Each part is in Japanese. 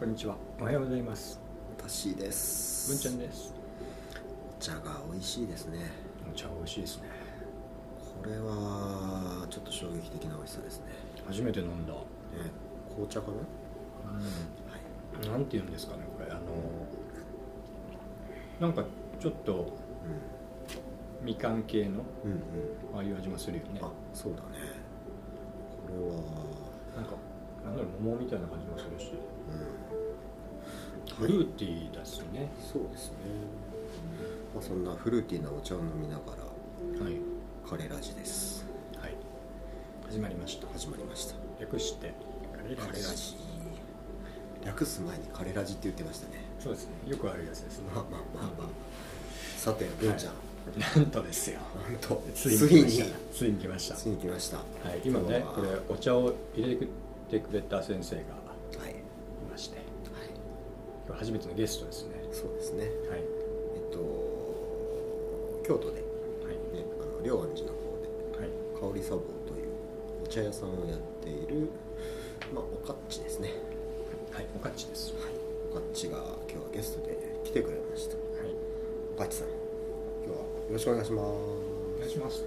こんにちは。おはようございます。タッシーです文ちゃんです。お茶が美味しいですねお茶美味しいですね。これはちょっと衝撃的な美味しさですね初めて飲んだ。ね紅茶かな？はいなんて言うんですかね、これ。あの。なんか、ちょっと。みかん系の。うんうんうんああいう味もするよね。あそうだねこれはなんか。なんだろう、桃みたいな感じもするし。うんフルーティーだしね。そうですねまあそんなフルーティーなお茶を飲みながらはい。カレーラジですはい。始まりました。始まりました略して。カレラジ略す前にカレーラジって言ってましたねそうですね。よくあるやつですね。まあまあまあまあさて文ちゃん、なんとですよ。なんとつついに。ついに来ました。ついに来ましたはい、今ねこれお茶を入れてくれた先生がいはい、はい、まして今日初めてのゲストですね。そうですね。はい。えっと京都で、ね、はい。あの龍安寺の方ではい。香り茶房というお茶屋さんをやっている、まあ、おかっちですね。はい。おかっちです。はい。おかっちが今日はゲストで来てくれました。はい。おかっちさん今日はよろしくお願いします。お願いします。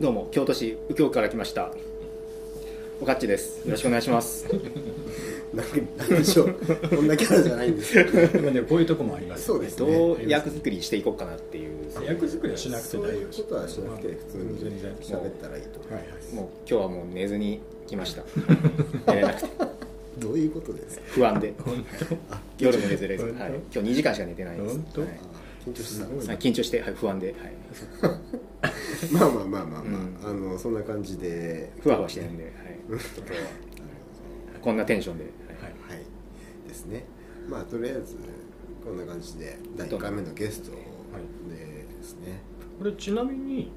どうも京都市右京区から来ましたおかっちです。よろしくお願いします。なんなんでしょう。こんなキャラじゃないんですけどまあねこういうとこもありますそうですね。どう役作りしていこうかなっていう。役作りはしなくて大丈夫。ですいうことはしなくて普通に全然。喋ったらいいと。思いはいます、はい。もう今日はもう寝ずに来ました。寝れなくて。どういうことですか？不安で。本夜も寝ずれず、はい、今日2時間しか寝てないです、本当？はい。あ緊張してた緊張して、はい、不安で、はい、まあまあまあまあまあ、うん。あのそんな感じで。ふわふわしてるんで、はい、今日はこんなテンションで、はい。当はい。ですね。まあとりあえずこんな感じで第1回目のゲストですね、これちなみに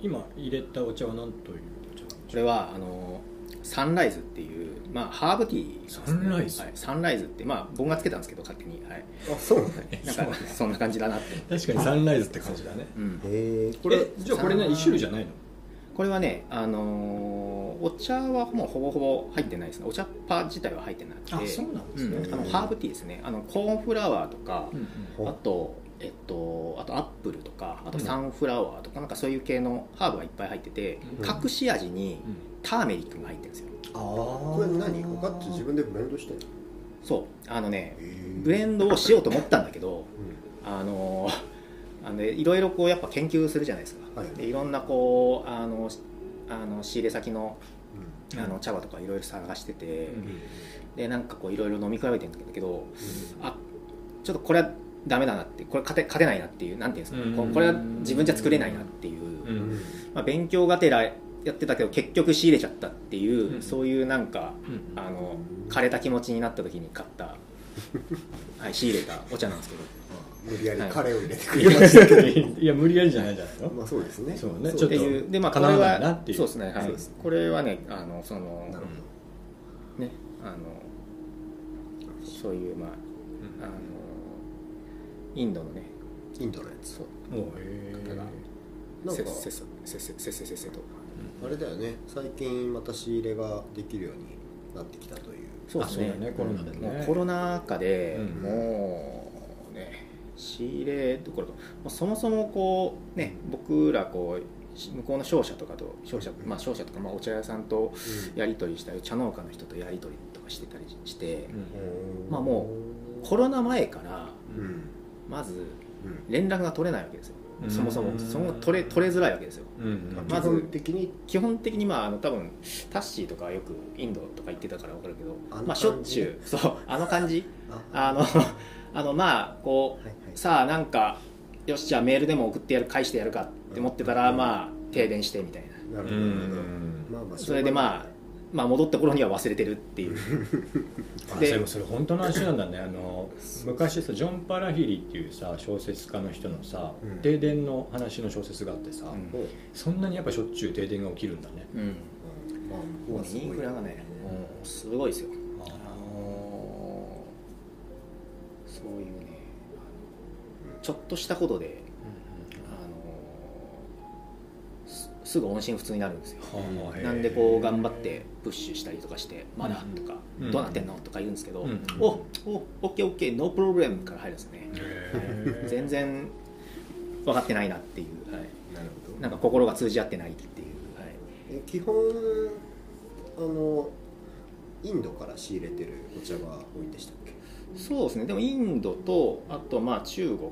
今入れたお茶は何というお茶これはあのサンライズっていう、まあ、ハーブティーですね、サンライズ？はい、サンライズって、まあ、僕がつけたんですけど勝手に、はい、あそうなんだ。なんかそんな感じだなって、う確かにサンライズって感じだね。うん、へえこれじゃあこれね一種類じゃないの？これはね、あのーお茶はもうほぼほぼ入ってないですね。お茶っ葉自体は入ってなくて。あそうなんですね。うん。あのハーブティーですね。あのコーンフラワーとか、うんあとえっとあとアップルとかあとサンフラワーとかなんかそういう系のハーブがいっぱい入ってて、うん。隠し味にうん。ターメリックが入ってるんですよ。あこれ何？おかっち自分でブレンドしてるそう。あのねのブレンドをしようと思ったんだけどうあのあのいろいろこうやっぱ研究するじゃないですか、はい。でいろんなこうあのあの仕入れ先のん。あの茶葉とかいろいろ探してて、うん。でなんかこういろいろ飲み比べてるんだけどあちょっとこれはダメだなってこれ勝て勝てないなっていうなんていうんですか、うん。これは自分じゃ作れないなっていう、うん。うん。まあ、勉強がてらやってたけど結局仕入れちゃったっていう、うん。そういうなんかうん。あの枯れた気持ちになった時に買った、はい、仕入れたお茶なんですけど無理やりカレーを入れてくれましたけど、いや無理やりじゃないじゃないの？まあそうですね。そうね。ちょっという。でまあこれはなっていう。そうですねはい。そうですねこれはねあのそのなるほねあのそういうまああのインドのね。どインドのやつ。そう。おうへ方がなんかせっせっせせっせせっせせっせと。あれだよね。最近また仕入れができるようになってきたという。そうですね。ね。コロナでね。もうコロナ禍で、うん。もうね仕入れどころかもうそもそもこうね僕らこうし向こうの商社とかと商社,、まあ、商社とか、まあ、お茶屋さんとやり取りしたり茶農家の人とやり取りとかしてたりして、まあもコロナ前からまずうん。連絡が取れないわけですよ、うん。そもそもそも取れ取れづらいわけですよ。まず基本的に。基本的にまああの多分タッシーとかよくインドとか行ってたから分かるけどあのまあしょっちゅうそうあの感じ。あ。あのあのまあこうさあなんかよしじゃあメールでも送ってやる返してやるかって思ってたら、うん。まあ停電してみたいな。なるほどそれでまあまあ戻った頃には忘れてるっていう。でもそれ本当の話なんだね。あの 昔さジョン・パラヒリっていうさ小説家の人のさ、うん。停電の話の小説があってさ、うん。そんなにやっぱしょっちゅう停電が起きるんだね。うん。うん。まあもうまあすごいインフラがねすごいですよ。ああのそういうねちょっとしたことであのすすぐ音信不通になるんですよ。なんでこう頑張ってプッシュしたりとかして「まだ?」とかうん「どうなってんの?」とか言うんですけどうん「おおオッケーオッケーノープログラム」から入るんですよね全然分かってないなっていう、はい、なるほど。なんか心が通じ合ってないっていう、はい、え基本あのインドから仕入れてるお茶が多いんでしたっけ？そうですね。でもインドとあとまあ中国。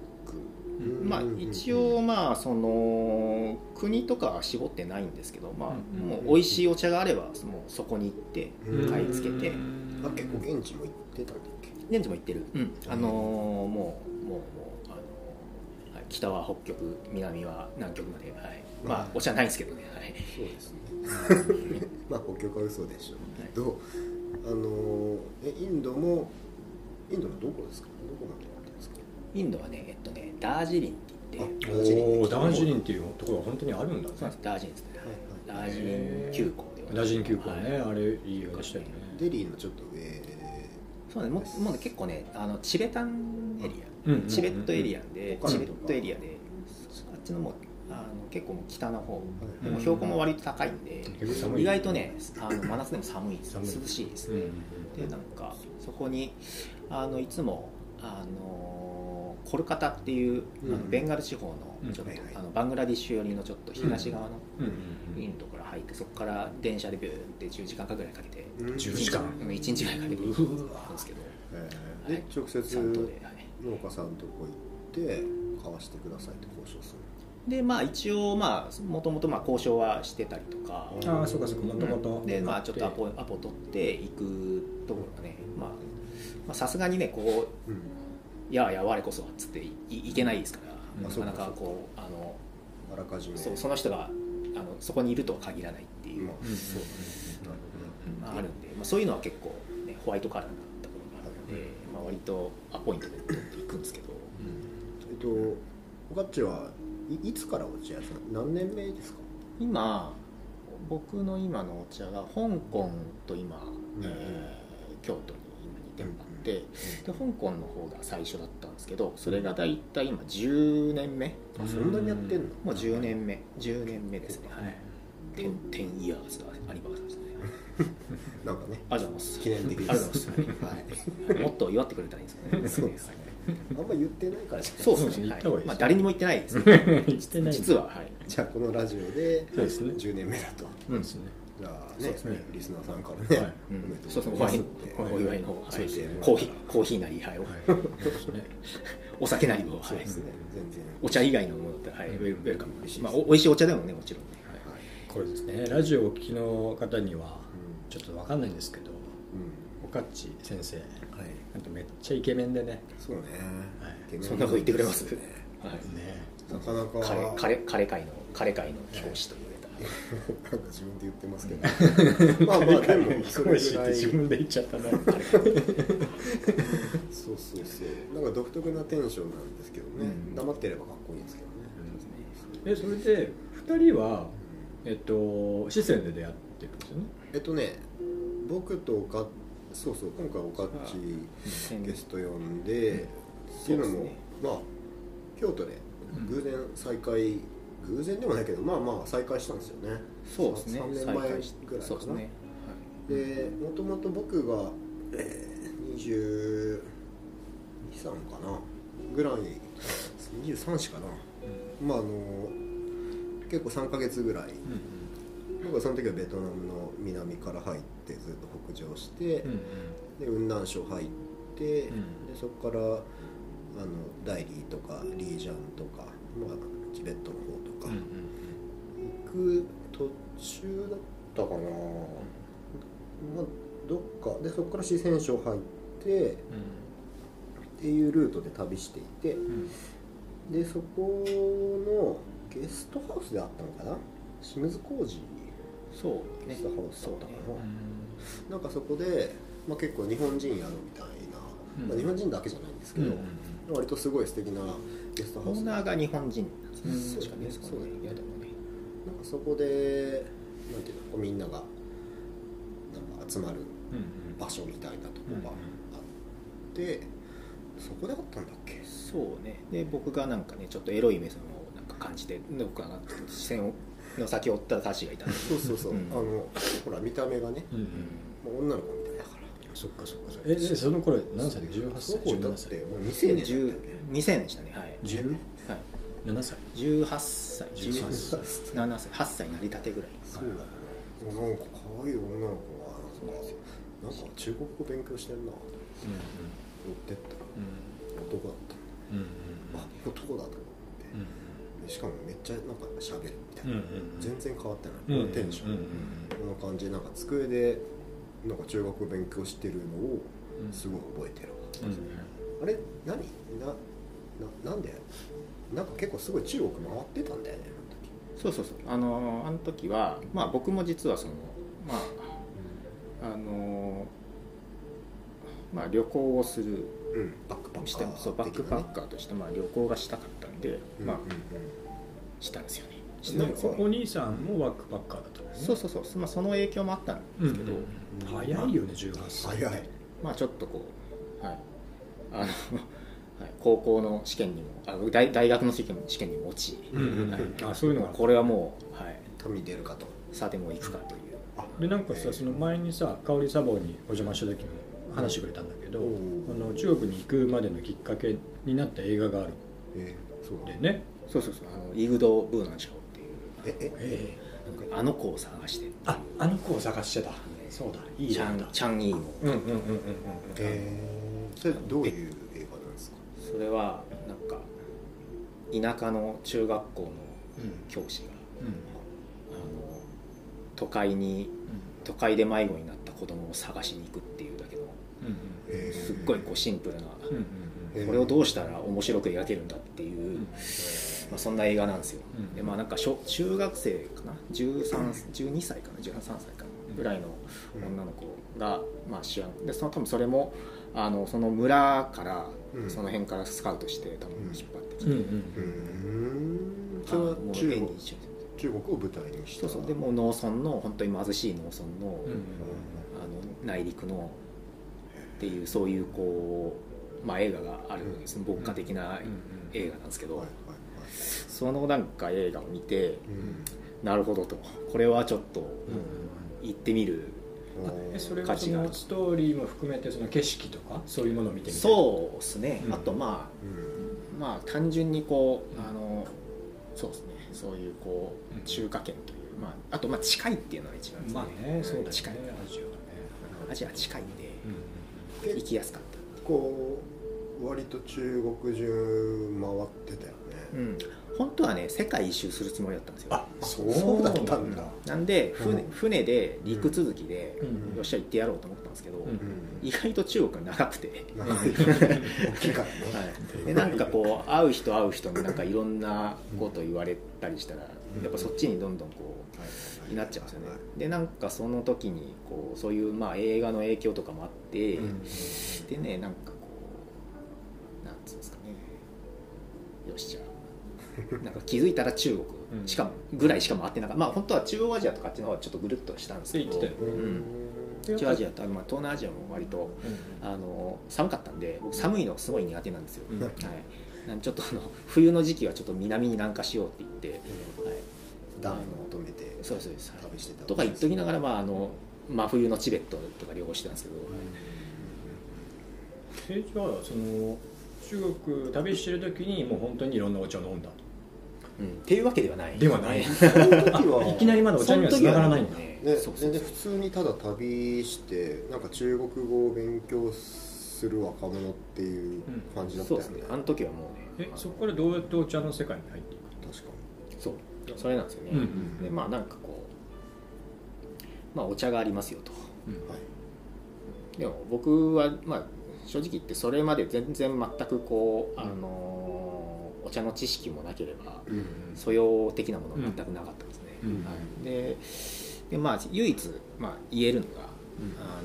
まあ一応まあその国とかは絞ってないんですけどまあうん。もう美味しいお茶があればもうそこに行ってうん。買い付けて。あ結構現地も行ってたんだっけ？現地も行ってる、うん、あのーもうもうもうあのーはい、北は北極南は南極まで、はい、まあお茶ないんですけどね、はい、そうですね。まあ北極は嘘でしょうけど、あのえインドもインドのどこですか？どこまですか？インドはねえっとねダージリンって言ってあおおダージリンっていうところが本当にあるんだ。ねそうなんですダージリンですね、はいはいダージリン急行ではダージリン急行ね、はい。あれいいよね。デリーのちょっと上そうね。もうもうね結構ねあのチベタンエリア。チベットエリアでうんチベットエリアであっちのもうあの結構北の方。い。でも標高も割と高いんで意外とねあの真夏でも寒い。涼しいですね。うん。でなんかそこにあのいつもあのコルカタっていう、あのうんベンガル地方うんのちょっと、あのバングラディッシュ寄りのちょっと東側のインドから入ってそこから電車でビューって10時間かぐらいかけてうん。10時間。1日ぐらいかけて行くんですけど。えー。はい。で直接農家さんとこ行って買わしてくださいって交渉する。でまあ一応まあもともとまあ交渉はしてたりとかああそうかそうかもともと。でまあちょっとアポアポ取って行くところがねまあまあさすがにねこううん。いやいや我こそはっつっていいけないですから、うん。なかなかこうあのあらかじめ。そうその人があのそこにいるとは限らないっていう、まあうん。そうあ、あるんで、まあ、そういうのは結構、ね、ホワイトカラーなところがあるので、まあ、割とアポイントで取っていくんですけど。えっとおかっちはいいつからお茶屋さん何年目ですか？今僕の今のお茶が香港と今、うん。えー京都に今2店舗あって、で香港の方が最初だったんですけどそれが大体今10年目。あそんなにやってんの？もう10年目。10年目ですね。はい。10 10 years アニバーサリーですね。なんかね。ありがとうございます。記念的です。ありがとうございます。はい。もっと祝ってくれたらいいんですけどね。そうですね。あんま言ってないからじゃないそうですね、そうですね。言った方がいいですまあ、誰にも言ってないですね。言ってない。実ははい。じゃあこのラジオでそうですね。10年目だと。そうですねじゃあねそうですね。リスナーさんからね、はい。おめでとそうそうお祝いござい。ますってお祝いの、はい。コーヒーコーヒーなり、はい、そうですねお酒なりを、はいそうですね。全然。お茶以外のものだったら、はい、うん。ウェルウェルカム。嬉しいです。まあ、お美味しいお茶でもねもちろんね、はい。はい。これですね。ラジオをお聞きの方にはうちょっとわかんないんですけどん。おかっち先生うんはい。なんとめっちゃイケメンでね。そうね。はい。そんなこと言ってくれます？はい。ね。なかなか。カレーカレーカレー界のカレー界の教師と言われた、なんか自分で言ってますけど。まあまあでもそれぐらい自分で言っちゃったなそうそうそう。なんか独特なテンションなんですけどね、うん。黙ってればかっこいいんですけどね、えそれで2人はえっと四川で出会ってるんですよね？えっとね僕とおかそうそう今回おかっちゲスト呼んでっていうのもね。まあ京都で偶然再会、偶然でもないけどまあまあ再会したんですよね。そうですね。3年前ぐらいかな。そうですね、でもともと僕が、えー、2223かな。ぐらい23歳かな、まああの結構3ヶ月ぐらい。僕はその時はベトナムの南から入ってずっと北上して、うんうん。で雲南省入って、でそこからあの大理とかリージャンとか、まあ、チベットの方とか、うん行く途中だったかな、まあ、どっか。でそこから四川省入ってっていうルートで旅していて。うん。でそこのゲストハウスであったのかな。清水工事そうね。ゲストハウスだったかな、うん。なんかそこで、まあ、結構日本人やるみたいな、うん。まあ、日本人だけじゃないんですけど、割とすごい素敵なゲストハウス。でオーナーが日本人確かにそうね。嫌だもね。なんかそこでなんていうのこうみんながなんか集まる場所みたいなとこがあってそこであったんだっけ？そうね。で僕がなんかねちょっとエロい目線をなんか感じて僕が視線をの先を追ったサシがいたんで。そうそうそう、うん、あのほら見た目がね、女の子みたいだから。そっかそっかえその頃何歳で18歳18歳だってもう2000年でしたね。はい。10 7歳。18歳。18歳。7歳。8歳なりたてぐらい。そうだね、い、なんか可愛い女の子がなんか中国語勉強してんな、と思、ってった、うん、男だった、うんうん、あ男だと思って、うんうん、しかもめっちゃなんか喋るみたいな、うんうん、全然変わってない、うんうん、テンション、うんうん、この感じ。なんか机でなんか中学勉強してるのをすごい覚えてる、うんうん、あれ何？なんでなんか結構すごい中国回ってたんだよねそうそうそう。あのあの時はまあ僕も実はそのまああのまあ旅行をするあの時うんバックパッしてカーそうバックパッカーとしてまあ旅行がしたかったんで、まあうんうん。したんですよね。おお兄さんもワークパッカーだったね。そうそうそう、まあ、その影響もあったんですけど、早いよね18歳早い。まあちょっとこうはい。あの、はい、高校の試験にもあ大大学の試験試験にも落ち、うんうんうん。はい。あそういうのが。これはもう、はい、旅出るかと。さても行くかという、でなんかさその前にさ香りサボにお邪魔した時も話してくれたんだけど、おあの中国に行くまでのきっかけになった映画がある。えー、そう。んでね。そうそうそう。あのイグド・ブーナンショーっていう。えええなんかあの子を探して。ああの子を探してた。そうだ。いいチャン映画だ。チャン・イーモうんうんうんうんうん。えー、それどういうれはなんか田舎の中学校の教師がうん。あの都会に都会で迷子になった子供を探しに行くっていうだけのすっごいこうシンプルなこれをどうしたら面白く描けるんだっていう、まあ、そんな映画なんですよ、うん。でまあなんか小中学生かな？13 12歳かな？13歳かな？ぐらいの女の子が、まあ、主役。でその多分それもあのその村から、うんその辺からスカウトして多分引っ張ってきて、それは中国を舞台にした。そうそう。でもう農村の本当に貧しい農村の,、うんあの内陸のっていうそういうこう、まあ、映画があるんです、牧歌的な映画なんですけど、そのなんか映画を見てうん。なるほどとこれはちょっとうん行ってみる、えそれがある。のストーリーも含めてその景色とかそういうものを見てみたいそうですね、うん。あとまうん。あまあ単純にこう、うんあのそうですね。そういうこう中華圏という、まあ、あとまあ近いっていうのが一番ですね,、まあねそうだよね。近い。アジアはね。アジア近いんでで行きやすかったこう。割と中国中回ってたよね、うん、本当はね世界一周するつもりだったんですよ。あそうだったんだ。なんで船,、うん。船で陸続きで、うん。よっしゃ行ってやろうと思ったんですけど、うん。うん。意外と中国が長くて、長い。大きいからね、はい、でなんかこう会う人会う人になんかいろんなこと言われたりしたら、うん。やっぱそっちにどんどんこうになっちゃうんですよね、でなんかその時にこうそういうまあ映画の影響とかもあって、うん。でねなんかこうなんつうんですかね。よしじゃ。あ なんか気づいたら中国うん。しかもぐらいしか回ってなかった。まあ本当は中央アジアとかっていうのはちょっとぐるっとしたんですけど。中央アジアと、まあ、東南アジアも割とあの寒かったんで僕寒いのすごい苦手なんですよ、うん。はい、なんでちょっとあの冬の時期はちょっと南に南下しようって言って、はい、暖を求めてそうですそうです、はい旅してたとか言っときながら、まあ、あの真冬のチベットとか旅行してたんですけど、えじゃあその中国旅してる時にもう本当にいろんなお茶を飲んだうん、っていうわけではない。ではない。その時はいきなりまだお茶には 繋がらないんだねね、そうそう全然普通にただ旅してなんか中国語を勉強する若者っていう感じだったそうですよね,、ねあの時はもうね。えそこからどうやってお茶の世界に入っていく確かそう。それなんですよね、うんでまあなんかこうまあお茶がありますよとうん。に、はいでも僕はまあ正直言ってそれまで全然全くこう、あのーお茶の知識もなければうん素養的なものは全くなかったんですね、うんはい、ででまあ唯一、まあ、言えるのが、うん。あのー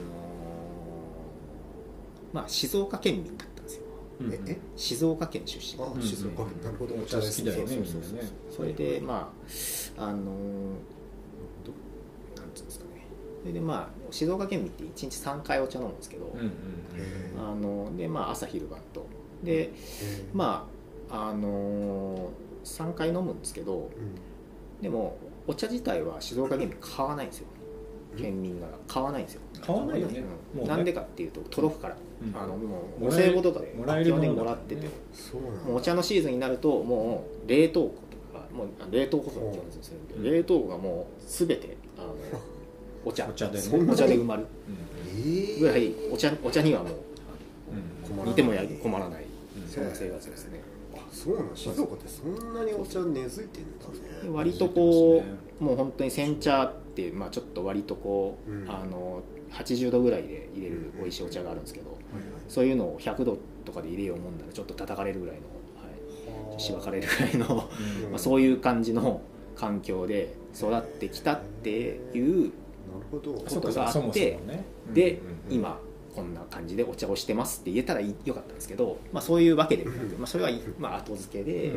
まあ静岡県民だったんですよ。うんええ？静岡県出身。あうん静岡なるほど。お茶好きだよねそうそうそうみんなね。それでまああのーどなんつうんですかねそれでまあ静岡県民って1日3回お茶飲むんですけど、うんうんへあのでまあ朝昼晩と。でえまああのー、3回飲むんですけどうん。でもお茶自体は静岡県民買わないんですよ。うん。県民が。買わないんですよ、買わないよね。うん。もうね。なんでかっていうと届くから、うん。あのもうお歳暮とかで基本的にもらってて、お茶のシーズンになるともう冷凍庫とかもうあ冷凍庫とか冷凍庫がもう全てあの お茶。お茶でね。お茶で埋まる。えーぐらいお茶お茶にはもう困らない煮てもや困らない。うんそんな生活ですね。あそうなの静岡ってそんなにお茶根付いてんだね。割とこうもう本当に煎茶ってまあ、ちょっと割とこう、うん。あの80度ぐらいで入れる美味しいお茶があるんですけど、はいそういうのを100度とかで入れようもんならちょっと叩かれるぐらいの、しばかれるぐらいの、うん。まあ、そういう感じの環境で育ってきたっていうなるほど。ことがあってで、うん今こんな感じでお茶をしてますって言えたらいよかったんですけど、まあ、そういうわけでもなく、うんまあ、それは、まあ、後付けで、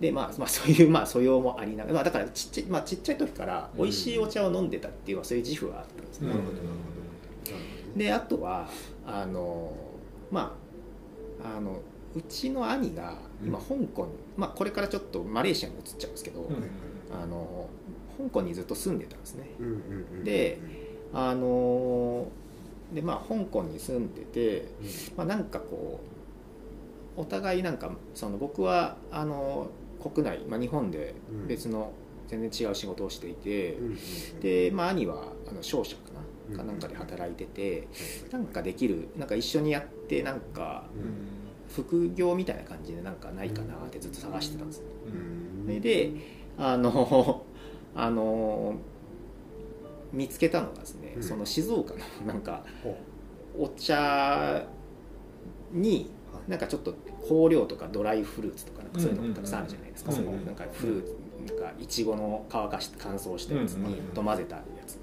でまあ、まあそういうまあ素養もありながら、まあ、だからちっちゃい,、まあ、ちっちゃい時から美味しいお茶を飲んでたっていう、そういう自負はあったんですね、なるほどなるであとはあのまああのうちの兄が今香港に、まあ、これからちょっとマレーシアに移っちゃうんですけど、ほどうん。あの香港にずっと住んでたんですね。であのでまあ香港に住んでて、まあ、なんかこうお互いなんかその僕はあの国内、まあ、日本で別の全然違う仕事をしていて、で、まあ、兄はあの商社かうんなかなんかで働いてて、なんかできるなんか一緒にやってなんか副業みたいな感じでなんかないかなってずっと探してたんですよ、うん。それであのあの見つけたのがですね、うん。その静岡の なんかほお茶にはい。なんかちょっと香料とかドライフルーツとかなんかそういうのがたくさんあるじゃないですか、うんそのなんかフルーツなんかいちごの乾かして乾燥したやつにうん。と混ぜたやつ。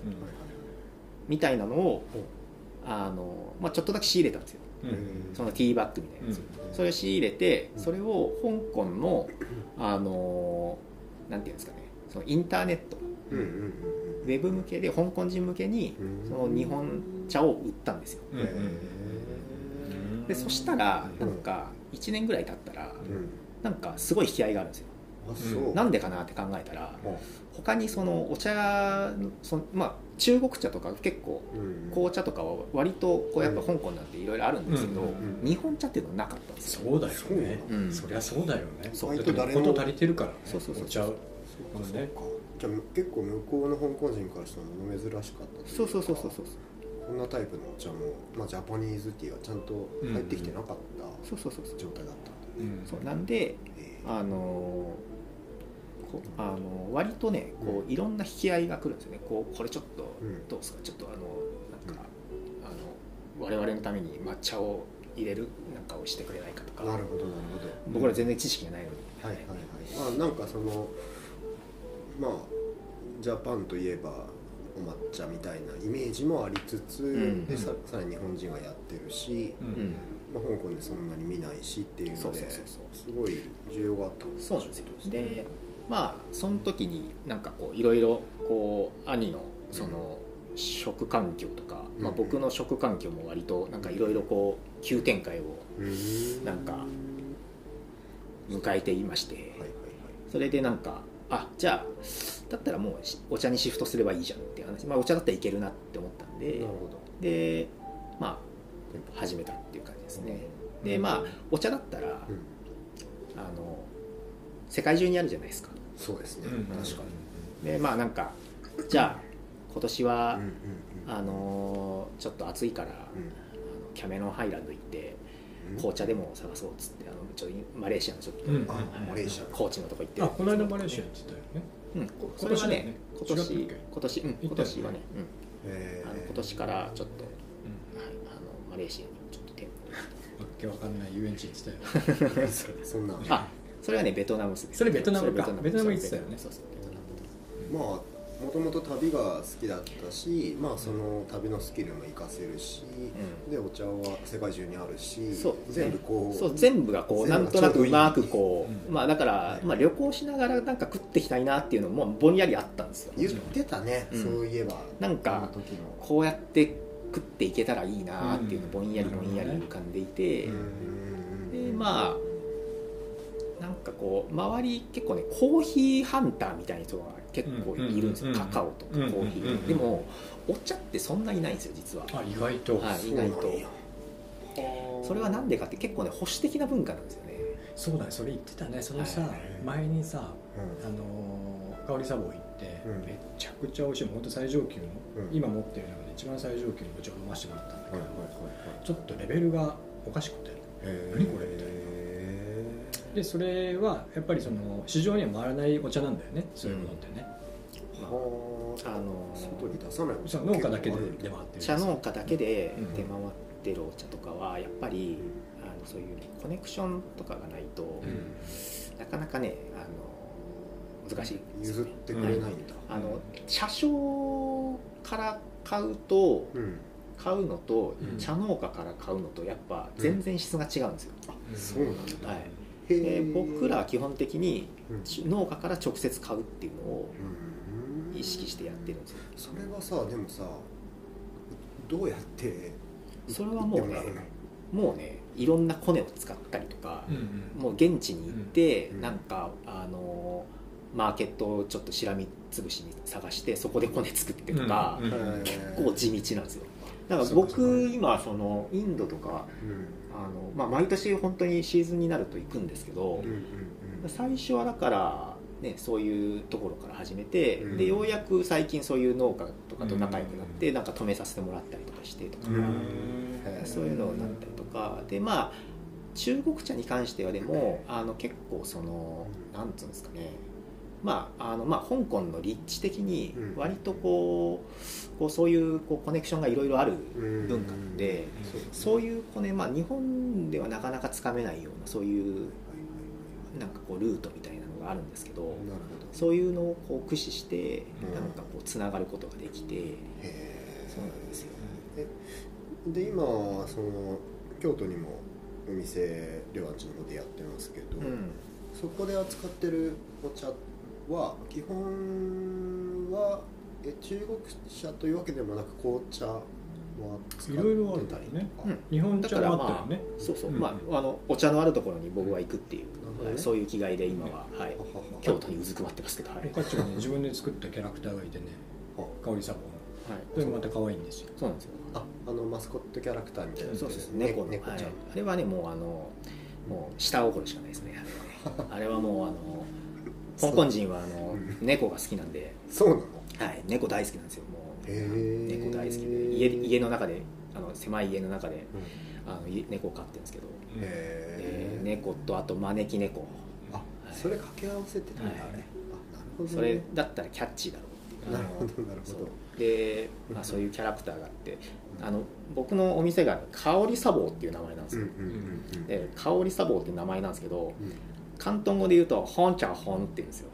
みたいなのをあの、まあ、ちょっとだけ仕入れたんですよ。うん。うんそのティーバッグみたいなやつ、うん。それを仕入れてうん。それを香港のあのなんていうんですかねそのインターネット。うんうんうんウェブ向けで香港人向けにうん。その日本茶を売ったんですよ。でそしたらうんなんか1年ぐらい経ったらなんかすごい引き合いがあるんですよ。なんでかなって考えたらほ他にそのお茶そのまあ中国茶とか結構紅茶とかは割とこうやっぱ香港なんていろいろあるんですけど日本茶っていうのはなかったんですよ。そうだよね。う。んそりゃそうだよね。そう。だって割と誰も足りてるからねそうそうそう。お茶をそうか。そうか。じゃあ結構向こうの香港人からしたら物珍しかったそうそうそうそうそう。こんなタイプのお茶も、まあ、ジャパニーズティーがちゃんと入ってきてなかったそうそうそうそう。状態だったうん。そう。なんでえあのこあの割とねこういろんな引き合いが来るんですよね。こうこれちょっとうん。どうですか？ちょっとあのなんか、あの我々のために抹茶を入れるなんかをしてくれないかとか。なるほどなるほど。僕ら全然知識がないのに、はいはいはい。まあなんかそのまあジャパンといえばお抹茶みたいなイメージもありつつ、ん。でささらに日本人がやってるし、ううん。んまあ、香港でそんなに見ないしっていうのでそうそうそうすごい需要があった。んですそうなんですよ。でまあその時になんかこういろいろこう兄のその食環境とか、まあ、うん。僕の食環境も割となんかいろいろこう急展開をなんかはい迎えていましてそれでなんかあじゃあだったらもうしお茶にシフトすればいいじゃんっていう話、まあ、お茶だったらいけるなって思ったんで。なるほど。でまあ始めたっていう感じですね。でまあお茶だったら、うん。あの世界中にあるじゃないですか。そうですね、うん。確かに、でまあなんかじゃあ今年は、うんうんうんあのちょっと暑いから、あのキャメロンハイランド行ってうん紅茶でも探そうっつってあのちょっとマレーシアのちょっと、うん。あマレーシア高知のとこ行って。あこの間マレーシア行ってたよね。うん、こそれはね今今年ね違ったっけ？今年うん今年はね、えうん、あの今年からちょっと、はい、あのマレーシアにちょっと手を。わけわかんない遊園地行ってたよ。そんなあそれはねベトナムですそれベトナムか。ベトナム。行ってたよね。そうそうベトナムまあもともと旅が好きだったしまあその旅のスキルも活かせるし、うでお茶は世界中にあるしそう。全部こうそう。全部がこうなんとなくうまくこう、うんまあだから、はい。まあ、旅行しながらなんか食ってきたいなっていうのもぼんやりあったんですよ。言ってたね、うん。そういえばなんかこうやって食っていけたらいいなっていうのぼんやりぼんやり浮かんでいて、うん。でまあなんかこう周り結構ねコーヒーハンターみたいな人が結構いるんですよ、うんカカオとかコーヒー、うんうんでもお茶ってそんないないんですよ実は、あ意外と、はい、意外とそそれはなんでかって結構ね保守的な文化なんですよねそうだねそれ言ってたねそのさ、はい前にさうあの香りサボ行って、うんめちゃくちゃ美味しい本当最上級の、うん今持ってる中で一番最上級のお茶を飲ませてもらったんだけど、んはいはいちょっとレベルがおかしくて何これみたいなでそれはやっぱりその市場には回らないお茶なんだよねそういうものってね、ーはあのあ外に出さない。農家だけで出回ってる茶農家だけでうん。出回ってるお茶とかはやっぱりあのそういうコネクションとかがないと、うん。なかなかねあの難しい。です譲よねってくれないんだ。あの茶商から買うとうん。買うのと、うん。茶農家から買うのとやっぱ全然質が違うんですよ、そうなんだ。はい、へでー。僕らは基本的にうん。農家から直接買うっていうのをうん。意識してやってるんですよ。それはさでもさどうやってそれはもうねもうねいろんなコネを使ったりとかうんうん。もう現地に行って、うん。なんかあのマーケットをちょっとしらみつぶしに探してそこでコネ作ってとか、うん。うん。結構地道なんですよだから僕今そのインドとかうん。あの、まあ、毎年本当にシーズンになると行くんですけど、最初はだから、ね、そういうところから始めて、うん。でようやく最近そういう農家とかと仲良くなって、なんか止めさせてもらったりとかしてとか、そういうのになったりとか。でまあ中国茶に関してはでもあの結構そのなんつうんですかねまああのまあ香港の立地的にうん。割とこうこうそういうこうコネクションがいろいろあるうん。文化でそういうこうね、まあ、日本ではなかなかつかめないようなそういうなんかこうルートみたいなのがあるんですけどそういうのをこう駆使してうん。なんかこうつながることができてへそうなんですよ。ーで今その京都にもお店両安地の方でやってますけど、うん。そこで扱ってるお茶は基本はえ中国茶というわけでもなく紅茶はいろいろあるんだよね。うん。日本茶もあったよね、そうそう、うん。まああのお茶のあるところに僕は行くっていう、そういう気概で今は、はい、ははは。京都にうずくまってますけど、はい。おかちがね自分で作ったキャラクターがいてね。は香りサボの。はい、それもまた可愛いんですよ。そうなんですよ。ああのマスコットキャラクターみたいなそうですね猫の、はい猫ちゃん、あれはねもうあのもう下心しかないですね。あれはね。あれはもうあの香港人はあのうん。猫が好きなんで、そうなの？はい、猫大好きなんですよもう。猫大好きで。家家の中であの狭い家の中であの家猫を飼ってるんですけど、へええー猫とあと招き猫。あそれ掛け合わせてたんだ、はい。あれ。あなるほどね。それだったらキャッチーだろうなるほどなるほど。そう。で、まあ、そういうキャラクターがあってあの僕のお店が香り茶房っていう名前なんですよ、うんうんうんうんで香り茶房っていう名前なんですけどうん広東語で言うと「本茶本」って言うんですよ。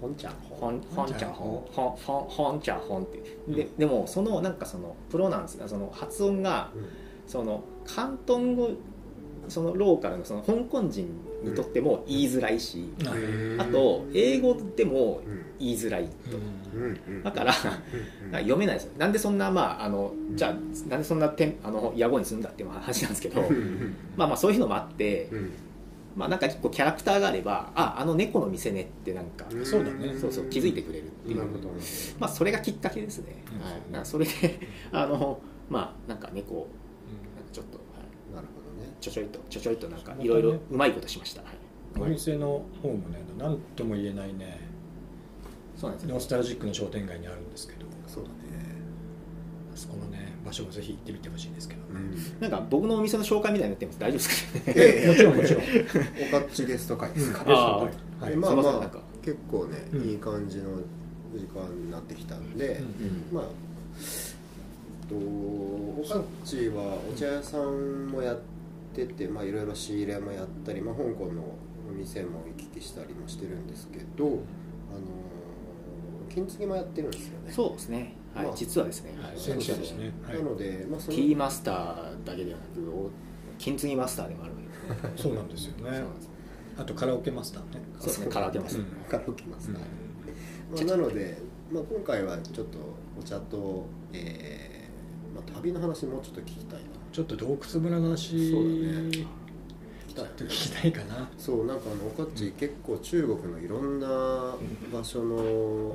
本ちゃん本本。茶本？本本本茶本って。ででもそのなんかそのプロナンスがその発音がその広東語そのローカルのその香港人にとっても言いづらいし、うん。あと英語でもうん。言いづらいと、うん。うんだから読めないですよ。なんでそんなまああのじゃあなんでそんなてんあの野暮にするんだっていう話なんですけどまあまあそういうのもあってうんまあなんか結構キャラクターがあればああの猫の店ねってなんか、うんそうだね。そうそう気づいてくれるっていう。なるほどまあそれがきっかけですね、うん。はい、なんかそれで あのまあなんか猫をなんかちょっと、はい、なるほどね。ちょちょいとちょちょいとなんかいろいろうまいことしました、はい。お店の方もね何とも言えないねそうなんですよ。ノスタルジックな商店街にあるんですけど。そうだね。あそこのね場所をぜひ行ってみてほしいんですけど。ね、なんか僕のお店の紹介みたいになってます。大丈夫ですかね？ええ。もちろんもちろん。おかっちゲスト会ですか？ら、はい。でまあまあ結構ね、うん。いい感じの時間になってきたんで、うんうん。まあとおかっちはお茶屋さんもやっててまあいろいろ仕入れもやったり、まあ、香港のお店も行き来したりもしてるんですけど、あの金継ぎもやってるんですよね。そうですね、はい。まあ実はですね、はい、先生ですね、はい。なので、まあ、そのティーマスターだけではなくお金継ぎマスターでもあるので、そうなんですよね。そうなんですあとカラオケマスターね。そうですね。カラオケマスター、うん。カラオケます、うん。はいまあ、なので、まあ、今回はちょっとお茶と、えーまあ、旅の話もうちょっと聞きたいな。ちょっと洞窟村の話そうだね。聞きたいよね聞きたいかな。そうなんかあのおかっち結構中国のいろんな場所の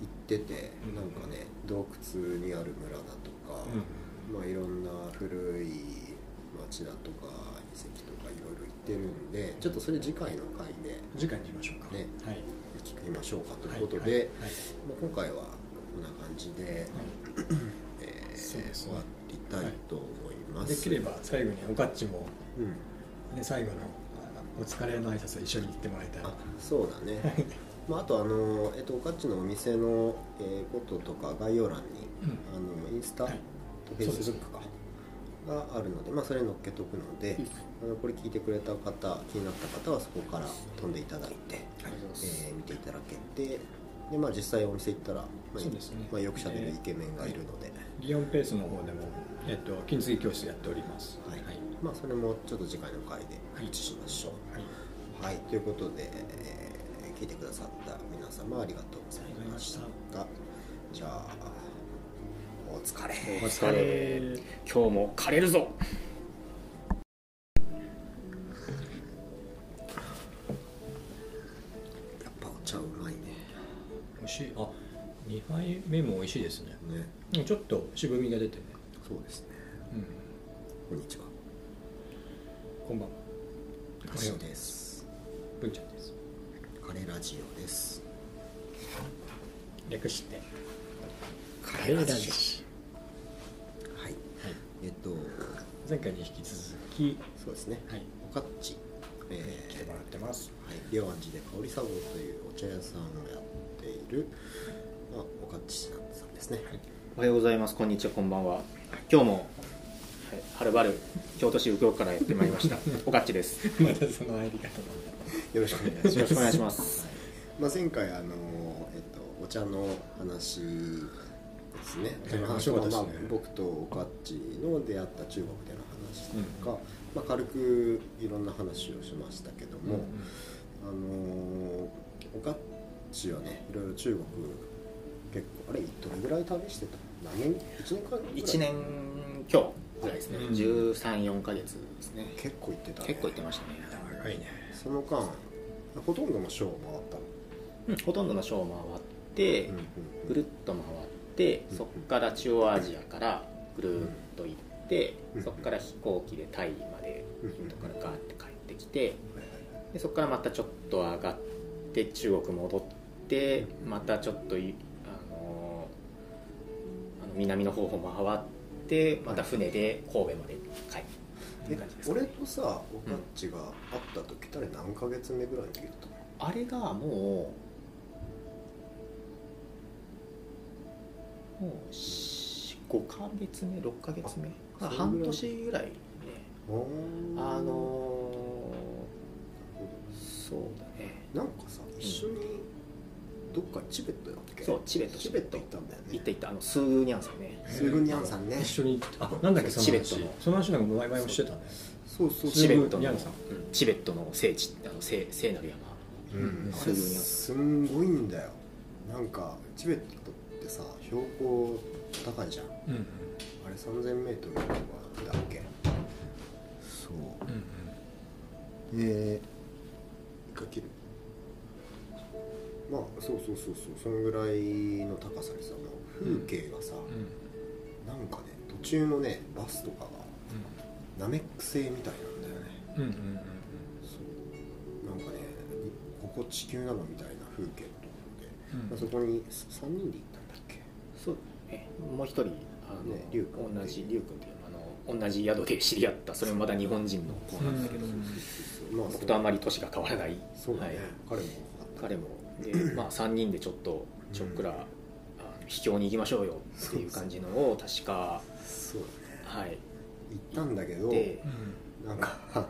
行っててうん。なんかね洞窟にある村だとか、まあいろんな古い町だとか遺跡とかいろいろ行ってるんでちょっとそれ次回の回で次回にしましょうか。ねはい。聞きましょうかということはいで、はい。まあ今回はこんな感じで、えーそうですね。終わりたいと思います、できれば最後におかっちも、うん。ね、最後のあお疲れの挨拶を一緒に言ってもらいたい。あそうだねまあ、あとあの、えっと、おかっちのお店の、えーこととか概要欄に、うん。あのインスタはい。とフェイスブックか、があるので、まあ、それ載っけとくので、あのこれ聞いてくれた方気になった方はそこから飛んでいただいて、えー見ていただけてで、まあ、実際お店行ったら、まあそうですね。まあ、よくしゃべるイケメンがいるので、リオンペースの方でも、えっと、金継ぎ教室やっております。はい。はい。まあ、それもちょっと次回の回で移しましょう。はい。はい、ということで、えー聞いてくださった皆様ありがとうございました。じゃあ、お疲れ。お疲れ今日も枯れるぞやっぱお茶うまいね。美味しいあ2杯目も美味しいですねね、うんちょっと渋みが出てねそうですね。うんこんにちは。こんばんはです。文ちゃんですカレラジオです。略して。カカレーラジはい。はい。えっと、前回に引き続きそうですね。はい。おかっち。えー来てもらってます。はい、両安寺で香り茶房というお茶屋さんをやっている、まあ、おかっちさんですね。おはようございます。こんにちは。こんばんは。今日も、はい、はるばる京都市右京区からやってまいりました。おかっちです。よまたその入り方なんだよろしくお願いします。ろしくお願いします。まあ、前回あの、えっと、お茶の話ですね。お茶の話まあ僕とおかっちの出会った中国での話とか、まあ、軽くいろんな話をしましたけども、あのおかっちはねいろいろ中国結構あれどれぐらい旅してた？何年？1年間ぐらい？1年今日ぐらいですね、うん。134か月ですね。結構行ってた、ね、結構行ってましたね、長いね。その間ほとんどのショーを回ったの？うんほとんどのショーを回って、ぐるっと回ってうんそこから中央アジアからぐるっと行って、うんそこから飛行機でタイまでうんインドからガーって帰ってきてでそこからまたちょっと上がって中国戻ってまたちょっといあのあの南の方を回ってまた船で神戸まで帰るっていうえ感じですか？ね俺とさおかっちが会った時ってあれ何ヶ月目ぐらいに言ったの？あれがもうもう5ヶ月目6ヶ月目。半年ぐらいね。あのーそうだね。なんかさ一緒にどっかチベットだっけ？そうチベット。チベット行ったんだよね。行った行った。あのスーニャンさんね。スーグニャンさんね。一緒にあなんだっけその話。チベットの。その話なんか前々もしてたね。そうそうチベットの。ニャンさん。うん。チベットの聖地あの聖聖なる山。うん、スあれーグニャンさん。すんごいんだよ。なんかチベットってさ標高高いじゃん。うんうん。あれ 3000m とかだっけ？そう。うんで一回切る？まあそうそうそうそうそのぐらいの高さにさもう風景がさ、うんなんかね途中のねバスとかがナメック星みたいなんだよね。うんうんうんそう。なんかねここ地球なのみたいな風景のところで、うん。まあ、そこに3人で行ったんだっけ？そう。ねもう一人あの、ね龍君同じ龍君っていうあの同じ宿で知り合ったそれもまだ日本人の子なんだけど、僕とあんまり年が変わらない。そうだね、はい。彼も。彼もで、まあ、3人でちょっとちょっくら、あの秘境に行きましょうよっていう感じのを確かそうだね。はい。行ったんだけどで、なんか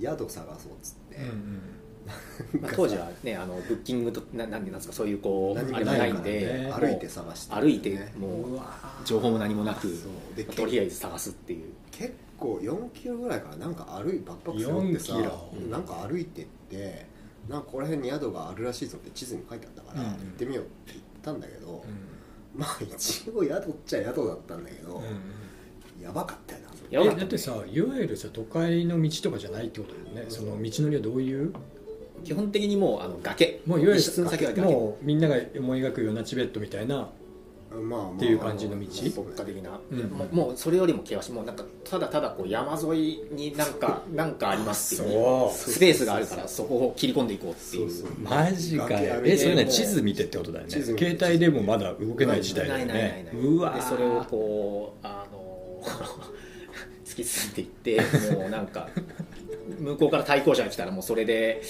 宿探そうっつって、うんうん。まあ、当時はねあのブッキングとななんていうんですかそういうこう何もあれがないんで、歩いて探して歩いてもう情報も何もなくでとりあえず探すっていう。結構4キロぐらいからなんか歩いバックパック背負ってさ4キロ。うんなんか歩いてってなんかここら辺に宿があるらしいぞって地図に書いてあったから、うん。行ってみようって言ったんだけど、うん。まあ一応宿っちゃ宿だったんだけど、うんやばかったよなそやばかったえだってさいわゆるさ都会の道とかじゃないってことだよね。その道のりはどういう？基本的にもうあの崖。もういわゆるもうみんなが思い描くようなチベットみたいなっていう感じの道？牧歌的な、うん。もうもうそれよりも険しいもうなんかただただこう山沿いになんか なんかありますっていうスペースがあるからそこを切り込んでいこうっていう。マジかよ。えそれね地図見てってことだよね。携帯でもまだ動けない時代だよないないないねうわー。でそれをこうあの 突き進んでいってもうなんか向こうから対向車が来たらもうそれで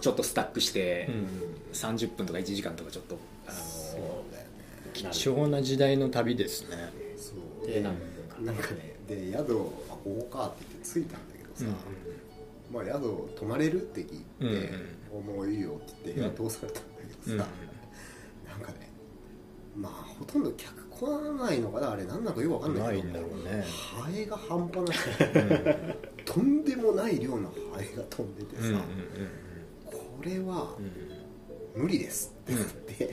ちょっとスタックしてうん30分とか1時間とかちょっとあそうのだよねなる貴重な時代の旅ですね。そう。でなんかねで宿あここかって言って着いたんだけどさ、まあ宿泊まれるって聞いてうん「おもういいよ」って言ってうん。部屋通されたんだけうん。どさ、なんかねまあほとんど客来ないのかなあれ何なのかよくわかんなないいけどんだろうね。ハエが半端なくとんでもない量のハエが飛んでてさ、これはうん。無理ですってなって、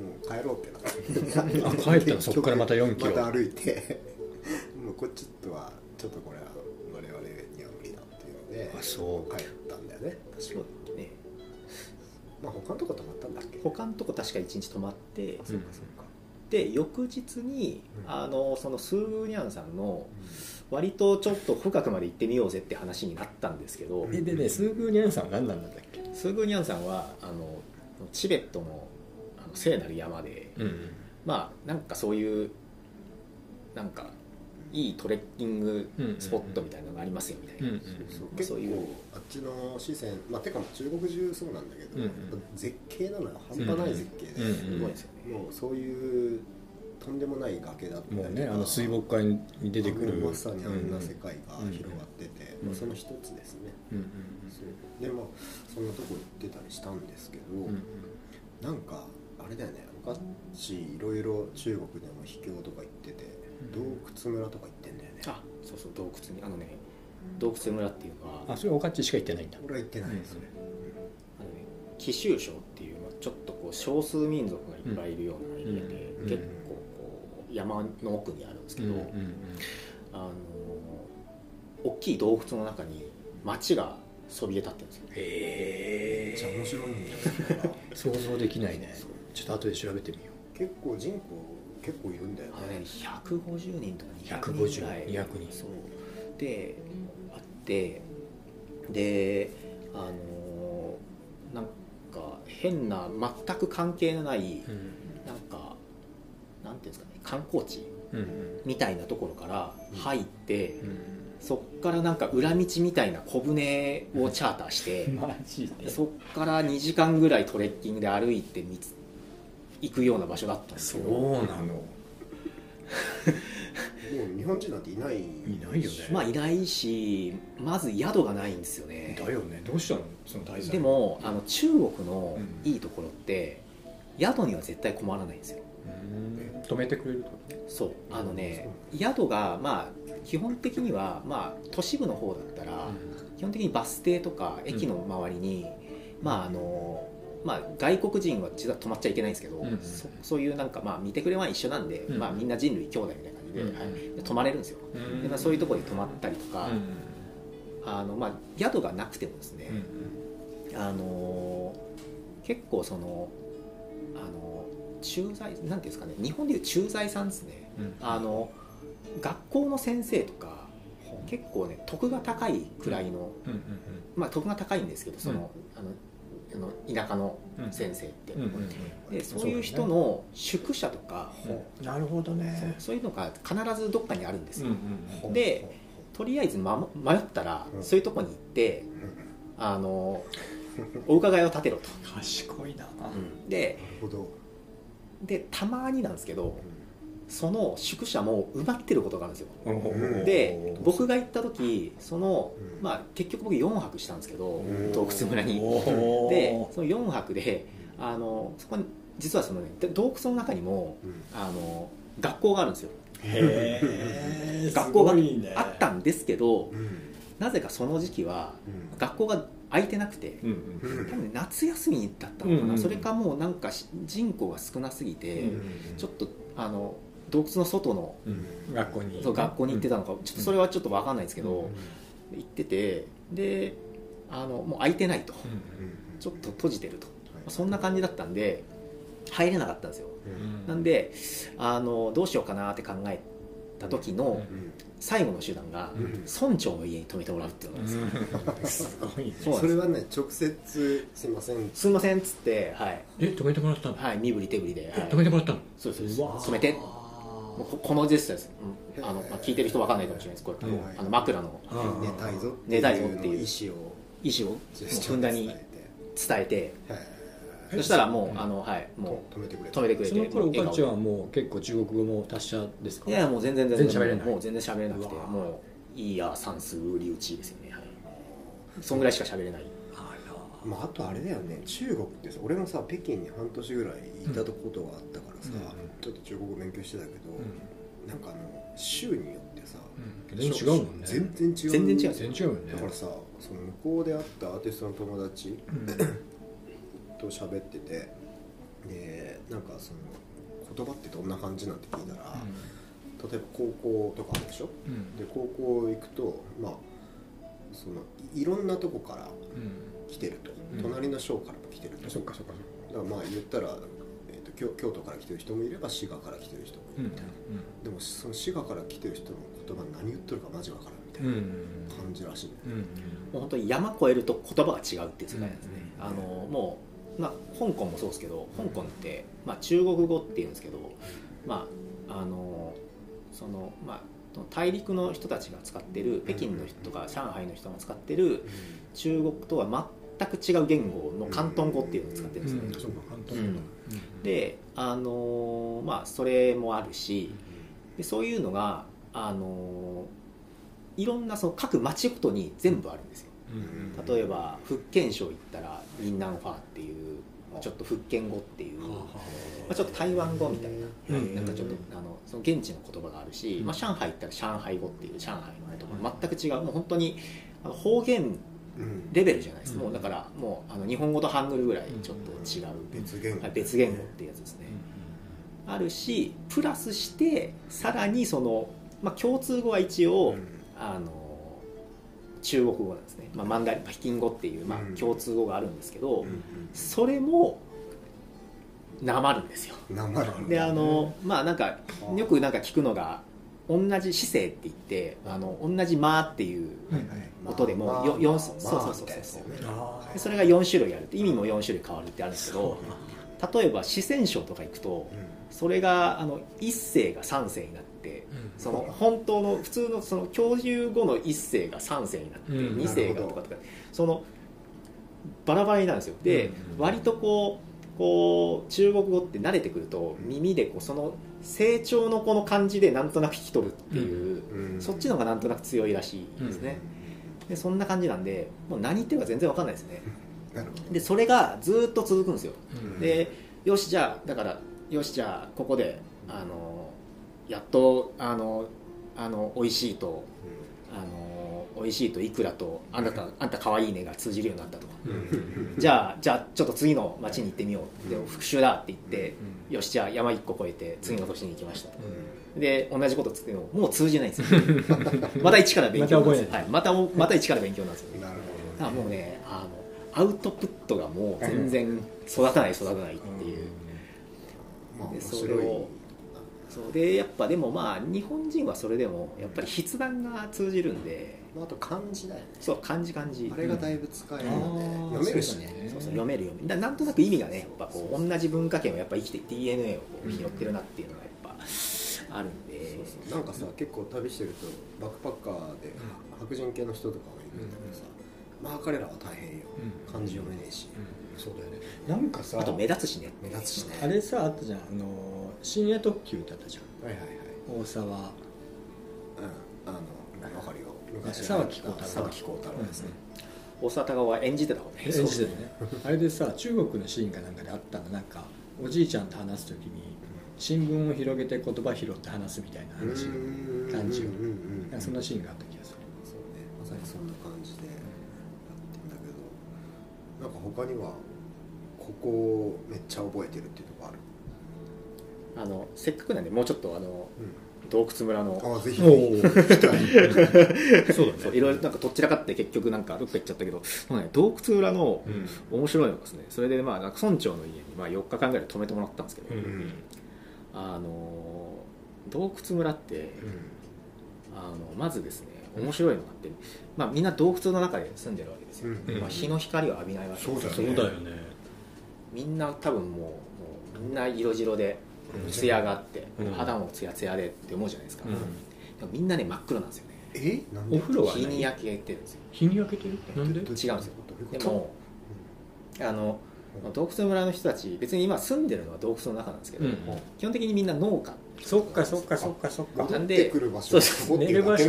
う帰ろうってなってあ帰ったの？そこからまた4キロ？また歩いて。もうこっちとはちょっとこれは我々には無理だっていうのであそう。帰ったんだよね。確かそうね。まあ他のとこ泊まったんだっけ？他のとこ確か1日泊まってあそうかそうか、で翌日に、うん。あのそのスーグーニャンさんの割とちょっと深くまで行ってみようぜって話になったんですけど、うんえでねスーグーニャンさんは何なんだっけ？スーグーニャンさんはあのチベットの聖なる山でうん。まあなんかそういうなんかいいトレッキングスポットみたいなのがありますよみたいな、うんうんそう結構そういう。あっちの四川まあてか中国中そうなんだけど、うんうん。絶景なのよ。半端ない絶景で、うんうんすごいですよね、もうそういうとんでもない崖だったりとかもうねあの水墨画に出てくる。まさにあんな世界が広がってて、うんまあ、その一つですね、うんうんでまあそんなとこ行ってたりしたんですけど、うんうん。なんか昔いろいろ中国でも秘境とか行ってて、洞窟村とか行ってんだよね。あそうそう洞窟にあのね洞窟村っていうのはあそれおかっちしか行ってないんだ。俺は行ってない、うんそれ。あのね貴州省っていう、まあ、ちょっとこう少数民族がいっぱいいるようなエリアで、うん。結構こう山の奥にあるんですけど、あの大きい洞窟の中に町がそびえ立ってるんですよ。へめっちゃ面白いんだよ 想像できないね。ちょっと後で調べてみよ結構人口結構いるんだよね。ね150人とか200 150人ぐらい。200人。そう。であってであのなんか変な全く関係のないう、うん。なんかなんていうんですかね観光地うんみたいなところから入って、うんそっからなんか裏道みたいな小舟をチャーターして、そっから2時間ぐらいトレッキングで歩いてみつ行くような場所だったんですそうけどなの。もう日本人なんていないいないよね。まあいないしまず宿がないんですよね。だよね。どうしたの？その滞在でもあの中国のうん。いいところって、宿には絶対困らないんですよ。うん。止めてくれると？そう。あのね宿がまあ基本的にはまあ都市部の方だったら、基本的にバス停とか駅の周りに、まああのまあ、外国人は実は泊まっちゃいけないんですけど、うんそそういうなんか、まあ、見てくれは一緒なんで、うん。まあ、みんな人類兄弟みたいな感じで,、うん。はい、で泊まれるんですよ、うん。でまあ、そういうところに泊まったりとか、うんあのまあ、宿がなくてもですね、あの結構そのあの駐在なんていうんですかね日本でいう駐在さんですね。うん。あの学校の先生とか結構ね得が高いくらいの、うんうんまあ得が高いんですけどその,、あのあの田舎のうん。先生って、でそういう人の宿舎とか、うん。なるほどね。そういうのが必ずどっかにあるんですよ、でとりあえず、ま、迷ったらうん。そういうとこに行ってあのお伺いを立てろと、賢いな。ででたまになんですけどその宿舎も埋まってることがあるんですよ。で僕が行った時その、うん。まあ、結局僕4泊したんですけどん。洞窟村に。でその4泊であのそこに実はその、ね、で洞窟の中にもうん。あの学校があるんですよ。学校があったんですけどうん。なぜかその時期はうん。学校が空いてなくてうんうん。多分ね夏休みだったのかな、うんうんそれかもうなんかし人口が少なすぎて、うん。ちょっとあの洞窟の外のうん。学校に。そう学校に行ってたのか、ちょっとそれはちょっと分かんないですけど、うん。行っててであのもう空いてないと、うんちょっと閉じてると、はい。そんな感じだったんで入れなかったんですよ。うん。なんであのどうしようかなって考えた時のうん。最後の手段がうん。村長の家に泊めてもらうっていうのなんですよ、うん。すごいねそれはね。直接すいません。すいませんっつってはい、え止めてもらったの？はい、身振り手振りで、はい。え止めてもらったの？そうです。そううわです止めてここのジェスチャーです、うん。あのまあ、聞いてる人分かんないかもしれないです。これ、はいあの枕の。うん。寝たいぞ寝たいぞっていう。意思を。意思を？ふんだにャーで伝伝えて。そしたらもう、うん。あのはいも止めてくれう止めてくれてその頃お笑顔母ちゃんはもう結構中国語も達者ですか？いやもう全然全然。喋れない。もう全然喋れなくて。もういいや算数売り打ちですよね。はい。そんぐらいしか喋れないまあ、あとあれだよね。中国ってさ俺もさ北京に半年ぐらいいたことがあったからさ、うんちょっと中国語勉強してたけど、なんかあの州によってさ、うん全然違うもんね。全然違う全然違う。全然違うよね。だからさその向こうで会ったアーティストの友達と喋っててでなんかその言葉ってどんな感じなんて聞いたら、例えば高校とかあるでしょ？うん。で高校行くとまあそのいいろんなとこから来てると、うん。隣の省からも来てると。そっかそっかそっか。だからまあ言ったら、えー、と京京都から来てる人もいれば滋賀から来てる人も。いるみたいな、でもその滋賀から来てる人の言葉何言ってるかマジわからんみたいうん。な感じらしいね、うんもう本当に山越えると言葉が違うっていう世界なんですね、うん。あのもう、まあ、香港もそうですけど香港って、まあ、中国語っていうんですけど、まああのそのまあ大陸の人たちが使ってる北京の人とか上海の人が使ってる中国とは全く違う言語の広東語っていうのを使ってるんですね、であのまあそれもあるしでそういうのがあのいろんなその各町ごとに全部あるんですよ。うん例えば福建省行ったらリンナンファーっていうまあちょっと福建語っていう、まあ、ちょっと台湾語みたいな,、うん。なんかちょっとあのその現地の言葉があるし、まあ、上海行ったら上海語っていう上海の言葉全く違う。もう本当に方言うんレベルじゃないです、うん。もうだからもうあの日本語とハングルぐらいちょっと違う、別言語、はい別言語っていうやつですね、あるしプラスしてさらにその、まあ、共通語は一応、うん。あの中国語なんですね、まあ、マンダリン北京語っていう、まうん。あ、共通語があるんですけど、うんそれもなまるんですよ。うん、なまるであのまあなんかうんよくなんか聞くのが同じ姿勢って言ってあの同じ「間」っていうはいはい。音でもまあよ四まあそうそうそうそう。みたいな。やつだよねあでそれが4種類あるって意味も4種類変わるってあるんですけど例えば四川省とか行くとそれがあの一声が三声になってうん。その本当の普通のその教授語の一声が三声になってうん。二声がとかとかそのバラバラになるんですよ。でうん。割とこうこう中国語って慣れてくると耳でこうその成長のこの感じでなんとなく聞き取るっていううん。そっちの方がなんとなく強いらしいですね。でそんな感じなんでもう何言ってるか全然わかんないですね。でそれがずっと続くんですよ。うん。でよしじゃあだからよしじゃあここであのやっとあのあの美味しいとあの美味しいといくらとあなたあんた可愛いねが通じるようになったとうん。じゃあじゃあちょっと次の町に行ってみようでうん。復習だって言ってうんよしじゃあ山一個越えて次の年に行きましたうで同じことつってももう通じないんですよ。また一から勉強なんですよ。はい、またまた一から勉強なんですよ。なるだからもうねあのアウトプットがもう全然育たない育たないっていう、ほどまあ面でそれをそう。でやっぱでもまあ日本人はそれでもやっぱり筆談が通じるんでまああと漢字だよね。そう漢字漢字。あれがだいぶ使えるのでうん。読めるしね。そうそう読める読める。だなんとなく意味がねやっぱこう同じ文化圏をやっぱ生きて DNA をこう拾ってるなっていうのがやっぱあるんで。そうそう。なんかさ結構旅してるとバックパッカーで白人系の人とかもいるんだけどさまあ彼らは大変よ。うん。漢字読めねえし。そうだよね。なんかさあと目立つしね。目立つしね。あれさあったじゃん。あの深夜特急ってあったじゃん。はいはいはい。大沢。うん。あのわかるよ昔沢木耕太郎。沢木耕太郎ですね。大沢たは演じてた方ね。演じてたね。あれでさ中国のシーンかなんかであったの。なんかおじいちゃんと話す時に新聞を広げて言葉拾って話すみたいな話。感じをそんなシーンがあった気がする。そうね。まさにそんな感じでやってんだけど。なんか他にはここをめっちゃ覚えてるっていうとこある？あのせっかくなんでもうちょっとあのうん洞窟村の。あぜひ そうだそういろいろなんかとっちらかって結局なんかどっか行っちゃったけど、ね、洞窟裏のうん。面白いのがですねそれでまあなんか村長の家にまあ4日間ぐらい泊めてもらったんですけど、うんあの洞窟村ってあのまずですね面白いのがあって、まあ、みんな洞窟の中で住んでるわけですよ、うん。まあ、日の光を浴びないわけですそうだよね。そうだよね。みんな多分もうもうみんな色白でうん。艶があって、うん。肌もツヤツヤでって思うじゃないですか、うん。でもみんなね真っ黒なんですよね。え？なんで？お風呂は日に焼けてるんですよ。日に焼けてる？なんで？違うんですよ。でもあの洞窟村の人たち別に今住んでるのは洞窟の中なんですけど、うん。基本的にみんな農家。そっかそっかそっかそっか。なんで寝る場所が洞窟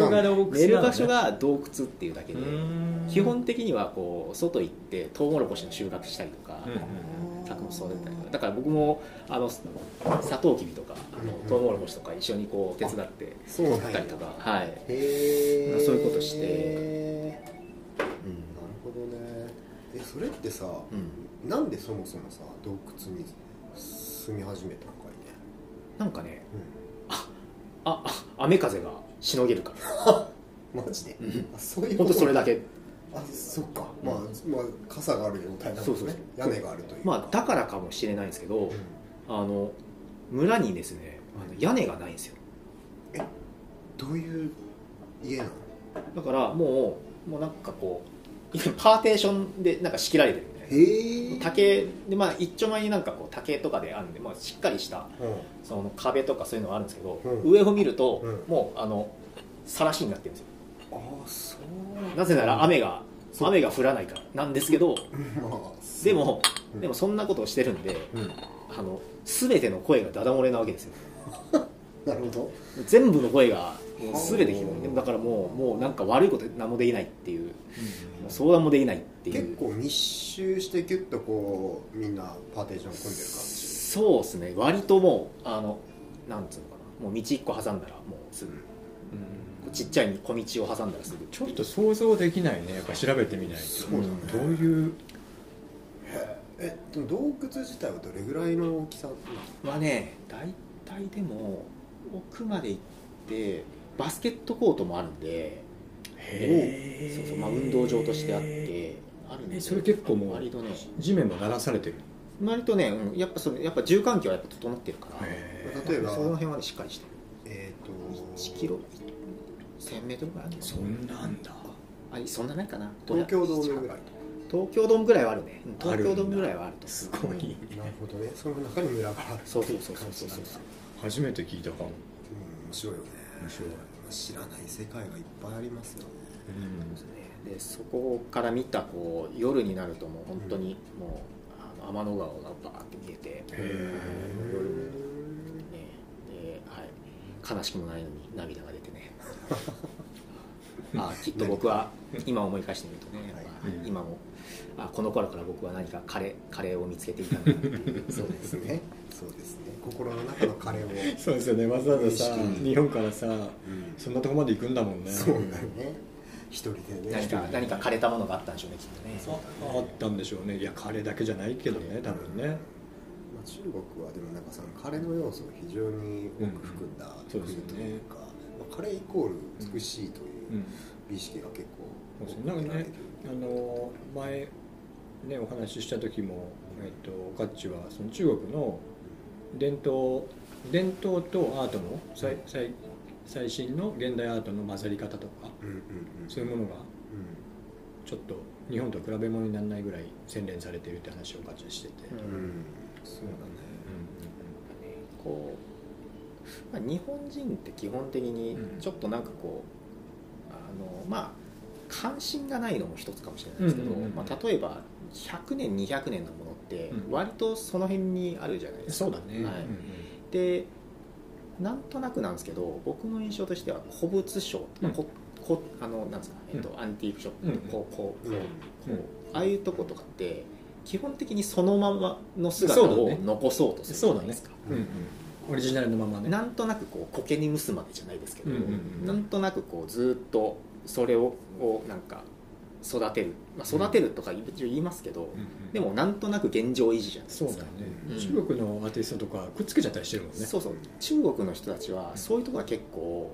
なのね寝る場所が洞窟っていうだけで、うん。基本的にはこう外行ってトウモロコシの収穫したりとか、うん作物育てたりだから僕もあのサトウキビとかあのうんトウモロコシとか一緒にこう手伝ってそうなんや。取ったりとか、はい、そういうことして。なるほどね。えそれってさ、うん、なんでそもそもさ洞窟に住み始めたのかいね、なんかねうああ雨風がしのげるから。ん、マジで？うん。あそういう本当それだけあそっか、まあ、まあ傘がある状態なんですね。そうそうそう。屋根があるというまあだからかもしれないんですけど、あの村にですねあの屋根がないんですよ。どういう家なの？だからもうもうなんかこうパーテーションでなんか仕切られてるみたいな。竹でまあ一丁前になんかこう竹とかであるんで、まあ、しっかりしたその壁とかそういうのがあるんですけど、うん。上を見ると、うん。もうあのさらしになってるんですよなぜなら雨がそう。雨が降らないからなんですけどまあでもうん。でもそんなことをしてるんでうん。あの全ての声がダダ漏れなわけですよ。なるほど。全部の声が全て聞こえるだからもうもうなんか悪いこと何もできないっていう。もう相談もできないっていう。結構密集してギュッとこうみんなパーテーション組んでる感じ。そうですね。割ともうあのなんつうのかな。もう道一個挟んだらもうすぐちっちゃい小道を挟んだらすぐちょっと想像できないね。やっぱ調べてみないと。そうだね。どういう？えでも洞窟自体はどれぐらいの大きさなの？まあね大体でも奥まで行ってバスケットコートもあるんで。へそうそう、まあ、運動場としてあってあるんで。えそれ結構もう割とね。地面も鳴らされてる？割とね、うん、やっぱそれやっぱ住環境はやっぱ整ってるから。例えばその辺はねしっかりしてる。えっ、と1キロ？1000メートルぐらいあるんですそんなんだ。あそんなないかな。東京ドームぐらい。東京ドームぐらいはあるね。東京ドームぐらいはあるとすごい。なるほどね。その中に村がある。そうそうそうそうそうそう。初めて聞いたかも。うん面白いよね面白い。知らない世界がいっぱいありますよね。でそこから見たこう夜になるともう本当にもう、あの天の川がバーって見えて、へ夜もね。で、はい、悲しくもないのに涙が出 あきっと僕は今思い返してみるとね、やっぱうん今もあこの頃から僕は何かカレーカレーを見つけていたんだなっていう。そうですね。そうですね。心の中のカレーを、そうですよね。わざわざさうん日本からさうん。そんなとこまで行くんだもんね。そうだよね。一人でね。何か何か枯れたものがあったんでしょうねきっとね。あったんでしょうね。いやカレーだけじゃないけどね多分ね。まあ、中国はでもなんかそのカレーの要素を非常に多く含んだうん。国そうですよね。というか、まあ、カレーイコール美しいといううん美意識が結構なんかねあの前ねお話しした時も、えっと、ガッチはその中国の伝統伝統とアートの最最最新の現代アートの混ざり方とかうんうんうん。そういうものがうちょっと日本と比べ物にならないぐらい洗練されているって話をガッチはしてて、うん。ん、うん、そうだねこう、まあ、日本人って基本的にうん。ちょっとなんかこう、あのまあ関心がないのも一つかもしれないですけど、うんうんうんまあ、例えば100年200年のものってうん。割とその辺にあるじゃないですか、そうだね、はい。うんでなんとなくなんですけど僕の印象としては古物商、まあここあのなんですか、えっとアンティークショップ、うんこうこうこううん。こうああいうとことかって基本的にそのままの姿をそうだね。残そうとするじそうだねゃないですか、うんうんオリジナルのままね。なんとなくこう苔に蒸すまでじゃないですけど、うんうんうんなんとなくこうずっとそれををなんか育てる、まあ、育てるとか言いますけど、でもなんとなく現状維持じゃないですか。そうだよね、うん。中国のアーティストとかくっつけちゃったりしてるもんね。そうそう。中国の人たちはそういうところは結構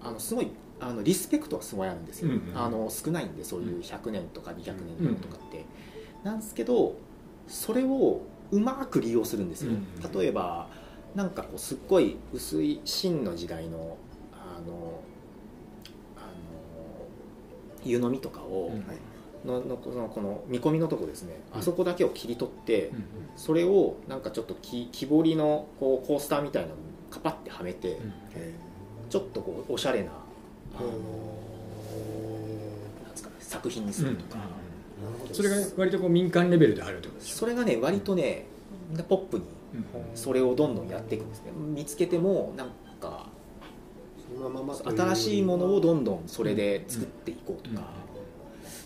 あのすごいあのリスペクトはすごいあるんですよ、うんうんあの少ないんでそういう100年とか200年とかって、なんですけどそれをうまく利用するんですよ、うん。例えばなんかこうすっごい薄い秦の時代のあのあの湯飲みとかを、うんののこのこの見込みのとこですね、うん。あそこだけを切り取って、うんそれをなんかちょっと木木彫りのこうコースターみたいなのにカパってはめて、へちょっとこうおしゃれなあー。のなんですかね作品にするとか、なるほど。それが割とこう民間レベルであるってことでしょそれがね割とねみん。なポップにそれをどんどんやっていくんですね。見つけてもなんかそのままという新しいものをどんどんそれで作っていこうとか、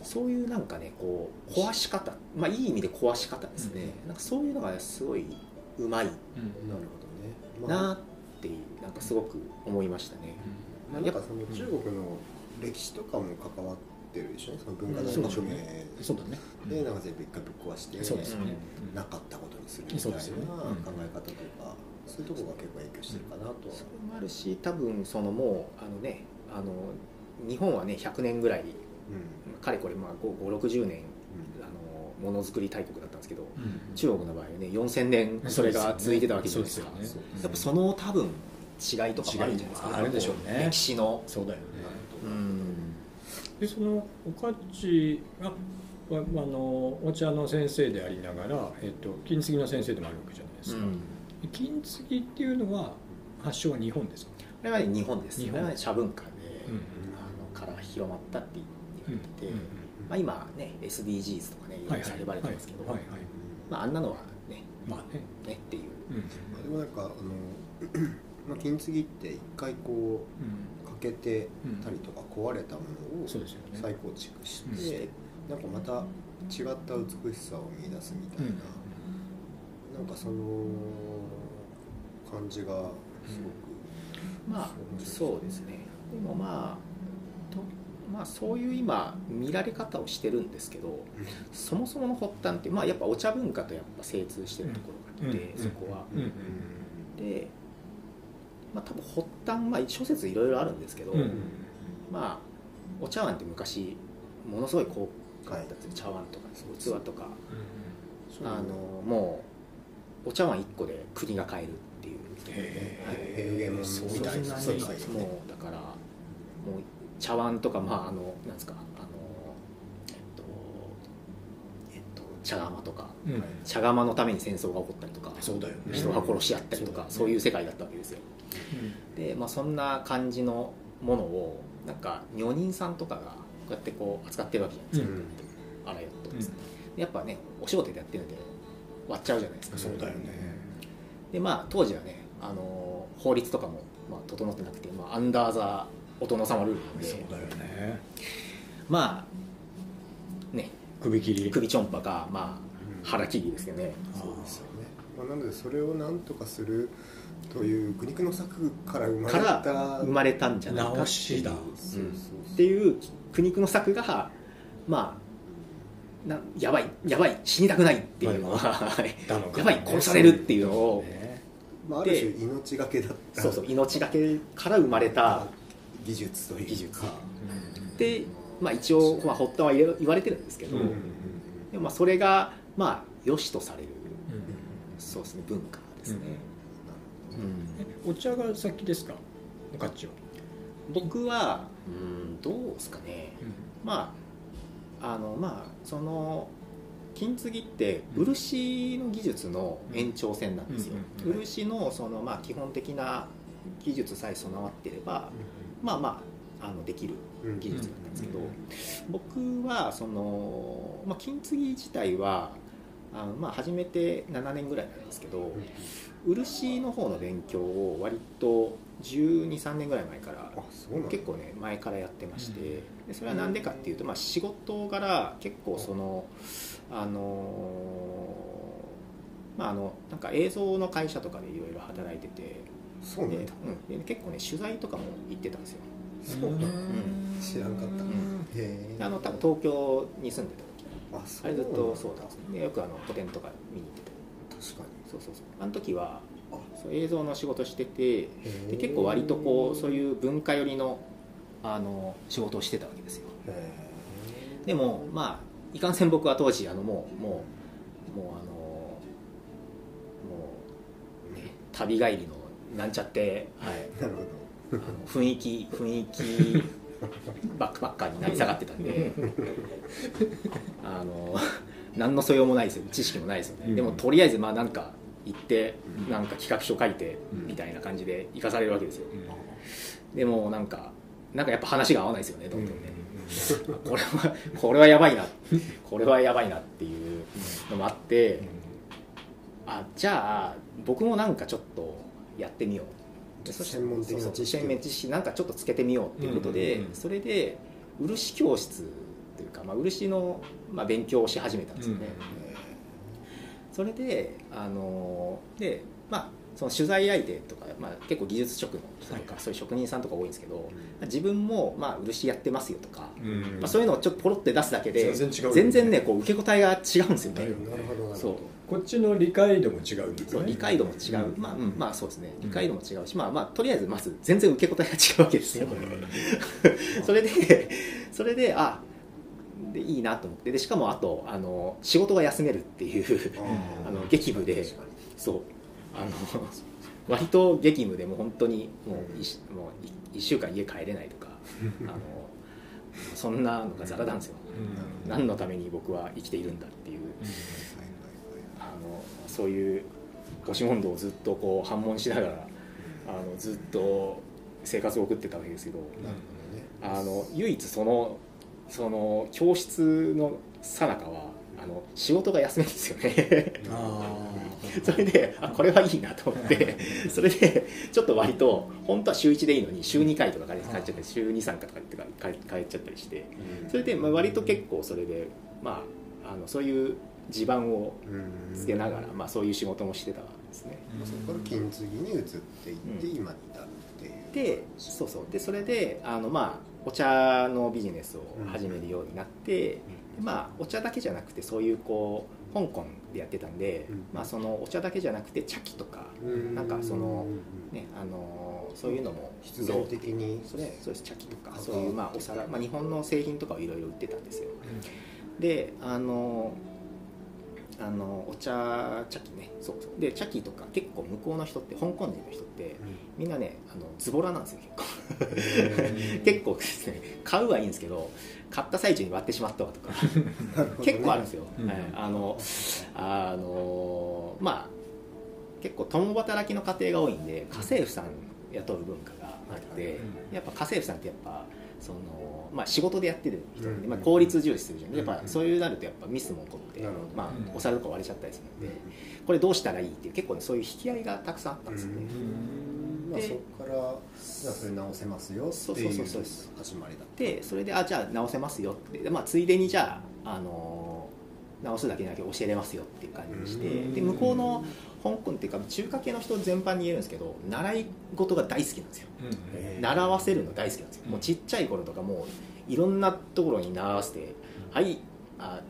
そういうなんかねこう壊し方。まあいい意味で壊し方ですね、なんかそういうのがすごいうまいなるほどね、まあ。なっていうなんかすごく思いましたね、まあ、なんかその中国の歴史とかも関わってるでしょ？その文化大そうでしょう革命ねそうだね。でなんか全部一回ぶっ壊してそうですよね。なかったことにするみたいな考え方とかそういうところが結構影響してるかなとは。それもあるし多分そのもうあのねあの日本はね100年ぐらいうん。かれこれまあ560年あのものづくり大国だったんですけど中国の場合はね4000年それが続いてたわけじゃないですか。そうですよね。やっぱその多分違いとかもあるんじゃないですか。違いあるでしょうね。歴史の。そうだよね。うんでそのおかっちがわあのお茶の先生でありながら、えっと、金継ぎの先生でもあるわけじゃないですか、金継ぎっていうのは発祥は日本ですか、これはね日本です。日本。はね茶文化で、うんあのから広まったって言うんわれてて、まあ、今ね SDGs とかねいろいろ叫ばれてますけど、はいはい。まあ、あんなのはねまあね、ねっていう。うんでもなんかあの まあ金継ぎって一回こう欠けてたりとか壊れたものを再構築しうん。てなんかまた違った美しさを見出すみたいな、なんかその感じがすごく、まあそうですね。でもまあとまあそういう今見られ方をしてるんですけどそもそもの発端って、まあ、やっぱお茶文化とやっぱ精通してるところがあって、うん。そこは、うん。うん。でまあ多分発端まあ諸説いろいろあるんですけど、うん。まあお茶碗って昔ものすごい高価だったんですよ、茶碗とか器とか。そうあのもうお茶碗1個で国が買えるっていう。へ平原そうみたいな。世界そうもうだからもう茶碗とかまああのなんですかあのえっとえっと茶釜とか。うん。うん茶釜のために戦争が起こったりとか。そうだよね。人が殺し合ったりとかそういう世界だったわけですよで、まあ、そんな感じのものをなんか女人さんとかがこうやってこう扱ってるわけじゃないですか、あらよっとですね、でやっぱねお仕事でやってるんで割っちゃうじゃないですか。そうだよね。でまあ当時はねあの法律とかも、まあ、整ってなくて、まあ、アンダーザお殿様ルールなんで。そうだよね。まあね。首切り。首ちょんぱかまあ腹切りですよね。そうですよね、まあ、なのでそれを何とかするという苦肉の策から生まれからた生まれたんじゃないかっていう。苦肉の策がまあなやばいやばい死にたくないっていうのはやばい殺されるっていうのを。ね。まあ、ある種命がけだった。そうそう命がけから生まれた技術というか。技術。で、まあ、一応、まあ、発端は言われてるんですけど、うん。でもまあそれがまあ良しとされる。うん。そうですね文化ですね、うん。えお茶が先ですか？おかっちは。僕はうんどうですかね。まああのまあその金継ぎって漆の技術の延長線なんですよ、うんうん漆のそのまあ基本的な技術さえ備わってればまあまああのできるうん技術だったんですけど、うん僕はその、まあ、金継ぎ自体はあの、まあ、始めて7年ぐらいなんですけど漆の方の勉強を割と1 2 3年ぐらい前から結構ね前からやってまして、でそれは何でかっていうと、まあ、仕事柄結構そのあのまああのなんか映像の会社とかでいろいろ働いててで、そうなんだ。うん、で結構ね取材とかも行ってたんですよ。そうなんだ。知らんかった。ん。へえ。あの多分東京に住んでた時。あれずっとそうなんですね。でよくあの個展とか見に行ってた。確かにそうそうそう。あの時はあそう映像の仕事しててで結構割とこうそういう文化寄りのあの仕事をしてたわけですよ。へでもまあいかんせん僕は当時あのもうもうもうあのもう、ね、旅帰りのなんちゃって、はい、えなるほあの雰囲気雰囲気ばっかばっかになり下がってたんであの何の素養もないですよ。知識もないですよね、うん。でもとりあえずまあなんか行ってうんなんか企画書書いてうん。みたいな感じで行かされるわけですよ。うん。でもなんかなんかやっぱ話が合わないですよねどんどんね、うん これはこれはやばいな。これはやばいなっていうのもあってあじゃあ僕もなんかちょっとやってみよう。でそして専門的な知識を。専門知識なんかちょっとつけてみようっていうことで、うんうんうん。それで漆教室というか、まあ、漆の、まあ、勉強をし始めたんですよね、それであのでまあその取材相手とか、まあ、結構技術職の人とか、そういう職人さんとか多いんですけど、自分も、まあ、漆やってますよとか、うん。まあ、そういうのをちょっとポロって出すだけで全然ね。全然ねこう受け答えが違うんですよね。どなるほどなるそう。ほこっちの理解度も違うんですそうね理解度も違う、うん。まあ、うんまあそうですね。うん。理解度も違うし、まあまあとりあえずまず全然受け答えが違うわけですよ。それで それであでいいなと思って。でしかもあとあの仕事が休めるっていう あの劇部で。そう。あの割と激務でもう本当にもう一もう1週間家帰れないとか あのそんなのがざらなんですよ。うん。何のために僕は生きているんだっていう。あのそういう押し問答をずっとこう反問しながらあのずっと生活を送ってたわけですけど。あの唯一そのその教室の最中はあの仕事が休めるんですよね。あ それであこれはいいなと思ってそれでちょっと割と本当は週1でいいのに週2回とか帰っちゃったり週23回とか帰帰っちゃったりしてそれでまあ割と結構それでまああのそういう地盤をうん。つけながら、まあ、そういう仕事もしてたんですね。ーそこから金継ぎに移っていってうん。今に至るっていう。でそうそう。でそれであのまあお茶のビジネスを始めるようになって、まあお茶だけじゃなくてそういうこう香港でやってたんで、うん。まあ、そのお茶だけじゃなくて茶器とか、うん。なんかそのうん。ねあのそういうのも必然的に。それそうです茶器とかあそういうまあお皿、まあ、日本の製品とかをいろいろ売ってたんですよ。であのあのお茶茶器ね。そうそう。で茶器とか結構向こうの人って香港人の人ってみんなねあのズボラなんですよ結構。結構ですね。買うはいいんですけど買った最中に割ってしまったわとか。結構あるんですよ、うん。はい、あのあのまあ結構共働きの家庭が多いんで家政婦さん雇う文化があって、はいやっぱ家政婦さんってやっぱその、まあ、仕事でやってる人なんで、うん。まあ、効率重視するじゃんやっぱうんそういうなるとやっぱミスも起こって、まあう、ん。お皿とか割れちゃったりするので、これどうしたらいいっていう結構ねそういう引き合いがたくさんあったんですよね、まあ、でそこからじゃあそれ直せますよってそういうそうそうそうです始まりだっでそれであじゃあ直せますよってで、まあ、ついでにじゃあ、あの直すだけだけ教えれますよっていう感じにしてうんで向こうの香港っていうか中華系の人全般に言えるんですけど習い事が大好きなんですよ。へー習わせるの大好きなんですよ。もうちっちゃい頃とかもういろんなところに習わせて「はいあ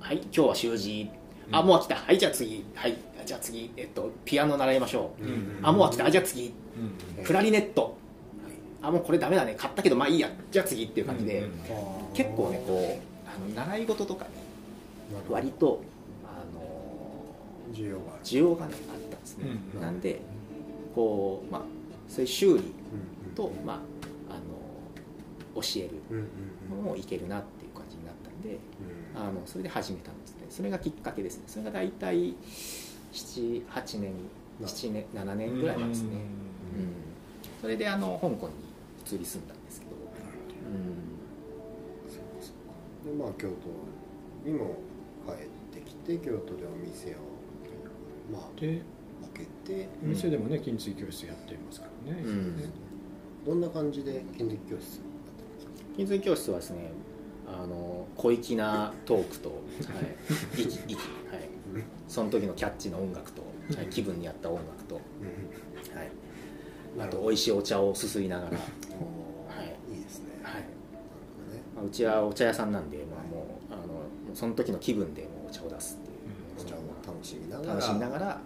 はい今日は習字。あうん。もう飽きた。はいじゃあ次。はいじゃあ次、えっと、ピアノ習いましょう、うんあもう飽きた。あじゃあ次。うんクラリネット。あもうこれダメだね。買ったけどまあいいや。じゃあ次っていう感じで、うん結構ねこうあの習い事とかになるほど。割と需要が需要がねあったんですね、うんなんでこうまあそういう修理と、まあ、あの教えるうんうんうんのもいけるなっていう感じになったんでうんあのそれで始めたんですね。それがきっかけですね。それが大体78年7年7年ぐらい前ですね、うんそれであの香港に移り住んだんですけど、うん。でまあ京都にも帰ってきて京都でお店をまあで開けてうん。店でもね金継ぎ教室やってますからね、うん。どんな感じで金属教室や金継ぎ教室はですねあの小粋なトークと、はい、息息、はい、その時のキャッチの音楽と、はい、気分に合った音楽と、はい、あと美味しいお茶をすすりながら、はい。いいはい。ね。まあ、うちはお茶屋さんなんで、まあ、もうあのその時の気分でもうお茶を出すってしみながら楽しみながら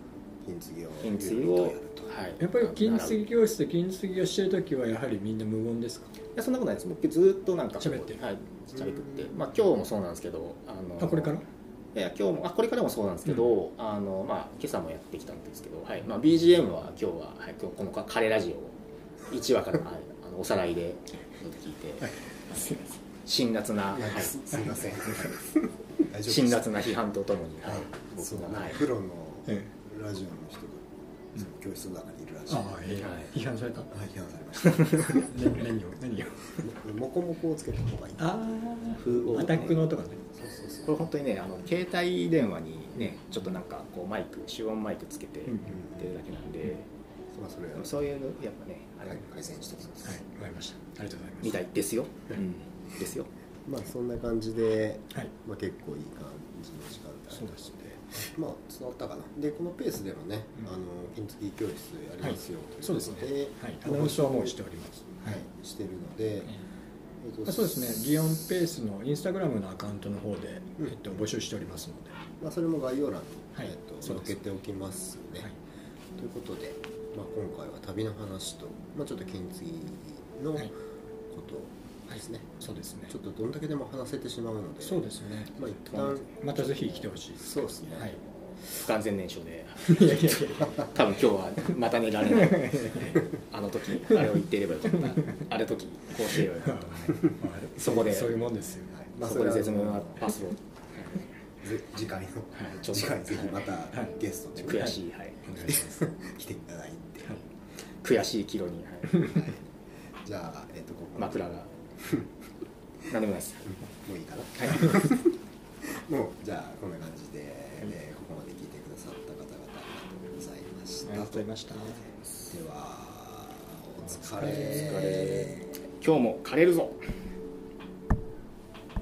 金継ぎを金継ぎを、ゆるりとはい。やっぱり金継いぎ教室で金継ぎをしてる時はやはりみんな無言ですか？やそんなことないです。僕ずっとなんか喋ってる。はい喋ってて、まあ、今日もそうなんですけどあのあこれから？いや今日もあこれからもそうなんですけど、あのまあ、今朝もやってきたんですけど、はい。まあ、BGM は今日は、はい、今日この「カレラジオ」1話から、はい、あのおさらいで聞いて、はい。すいません辛辣な、はい。いやすすいません 辛辣な批判とともに、はい。僕が、はい、プロのえラジオの人が教室の中にいるらしい、はい。批判された？はい批判されました。何何を？何を？モコモコをつけた方がいい。ああ。アタックの音がね。そうそうそう。これ本当にねあの携帯電話にねちょっとなんかこうマイク手音マイクつけてうんうん。ってるだけなんで、まあそれは。そういうのやっぱねあれ、はい。改善してます、はい。わかりました。ありがとうございます。みたいですよ、はい。うん。ですよまあそんな感じで、はい。まあ、結構いい感じの時間帯そうですね。まあ伝わったかな。でこのペースでもね、うん。あの金継ぎ教室やりますよ、とそうい。うことでですね。はい。アナウンスはもうしております。はい、してるので、えっとあそうですね。リオンペースのインスタグラムのアカウントの方で、うん。えっと、募集しておりますので、まあ、それも概要欄に、はい。えっと載っけておきますね、はい。ということで、まあ、今回は旅の話と、まあ、ちょっと金継ぎのこはい。とですね、そうですね。ちょっとどんだけでも話せてしまうので。そうですね。まあ一旦。またぜひ来てほしいです。そうですね。はい。不完全燃焼で。いやいやいや。多分今日はまた寝られない。あの時あれを言っていればよかった。あれ時こうしていればよ。かったそこで。そういうもんですよ。はい。まあそこで絶妙なそれはパスを。ぜ次回の、い。ちょっと。次回ぜひまたい。ゲストで、悔しい、はい、お願いします。来ていただいて、悔しいキロに、はい、じゃあ、えっとここ枕が何でもないです。もういいかな。はい。もうじゃあこんな感じで、えーここまで聞いてくださった方々ありがとうございました。ありがとうございました。ではお疲お疲れ。れ。今日も枯れるぞ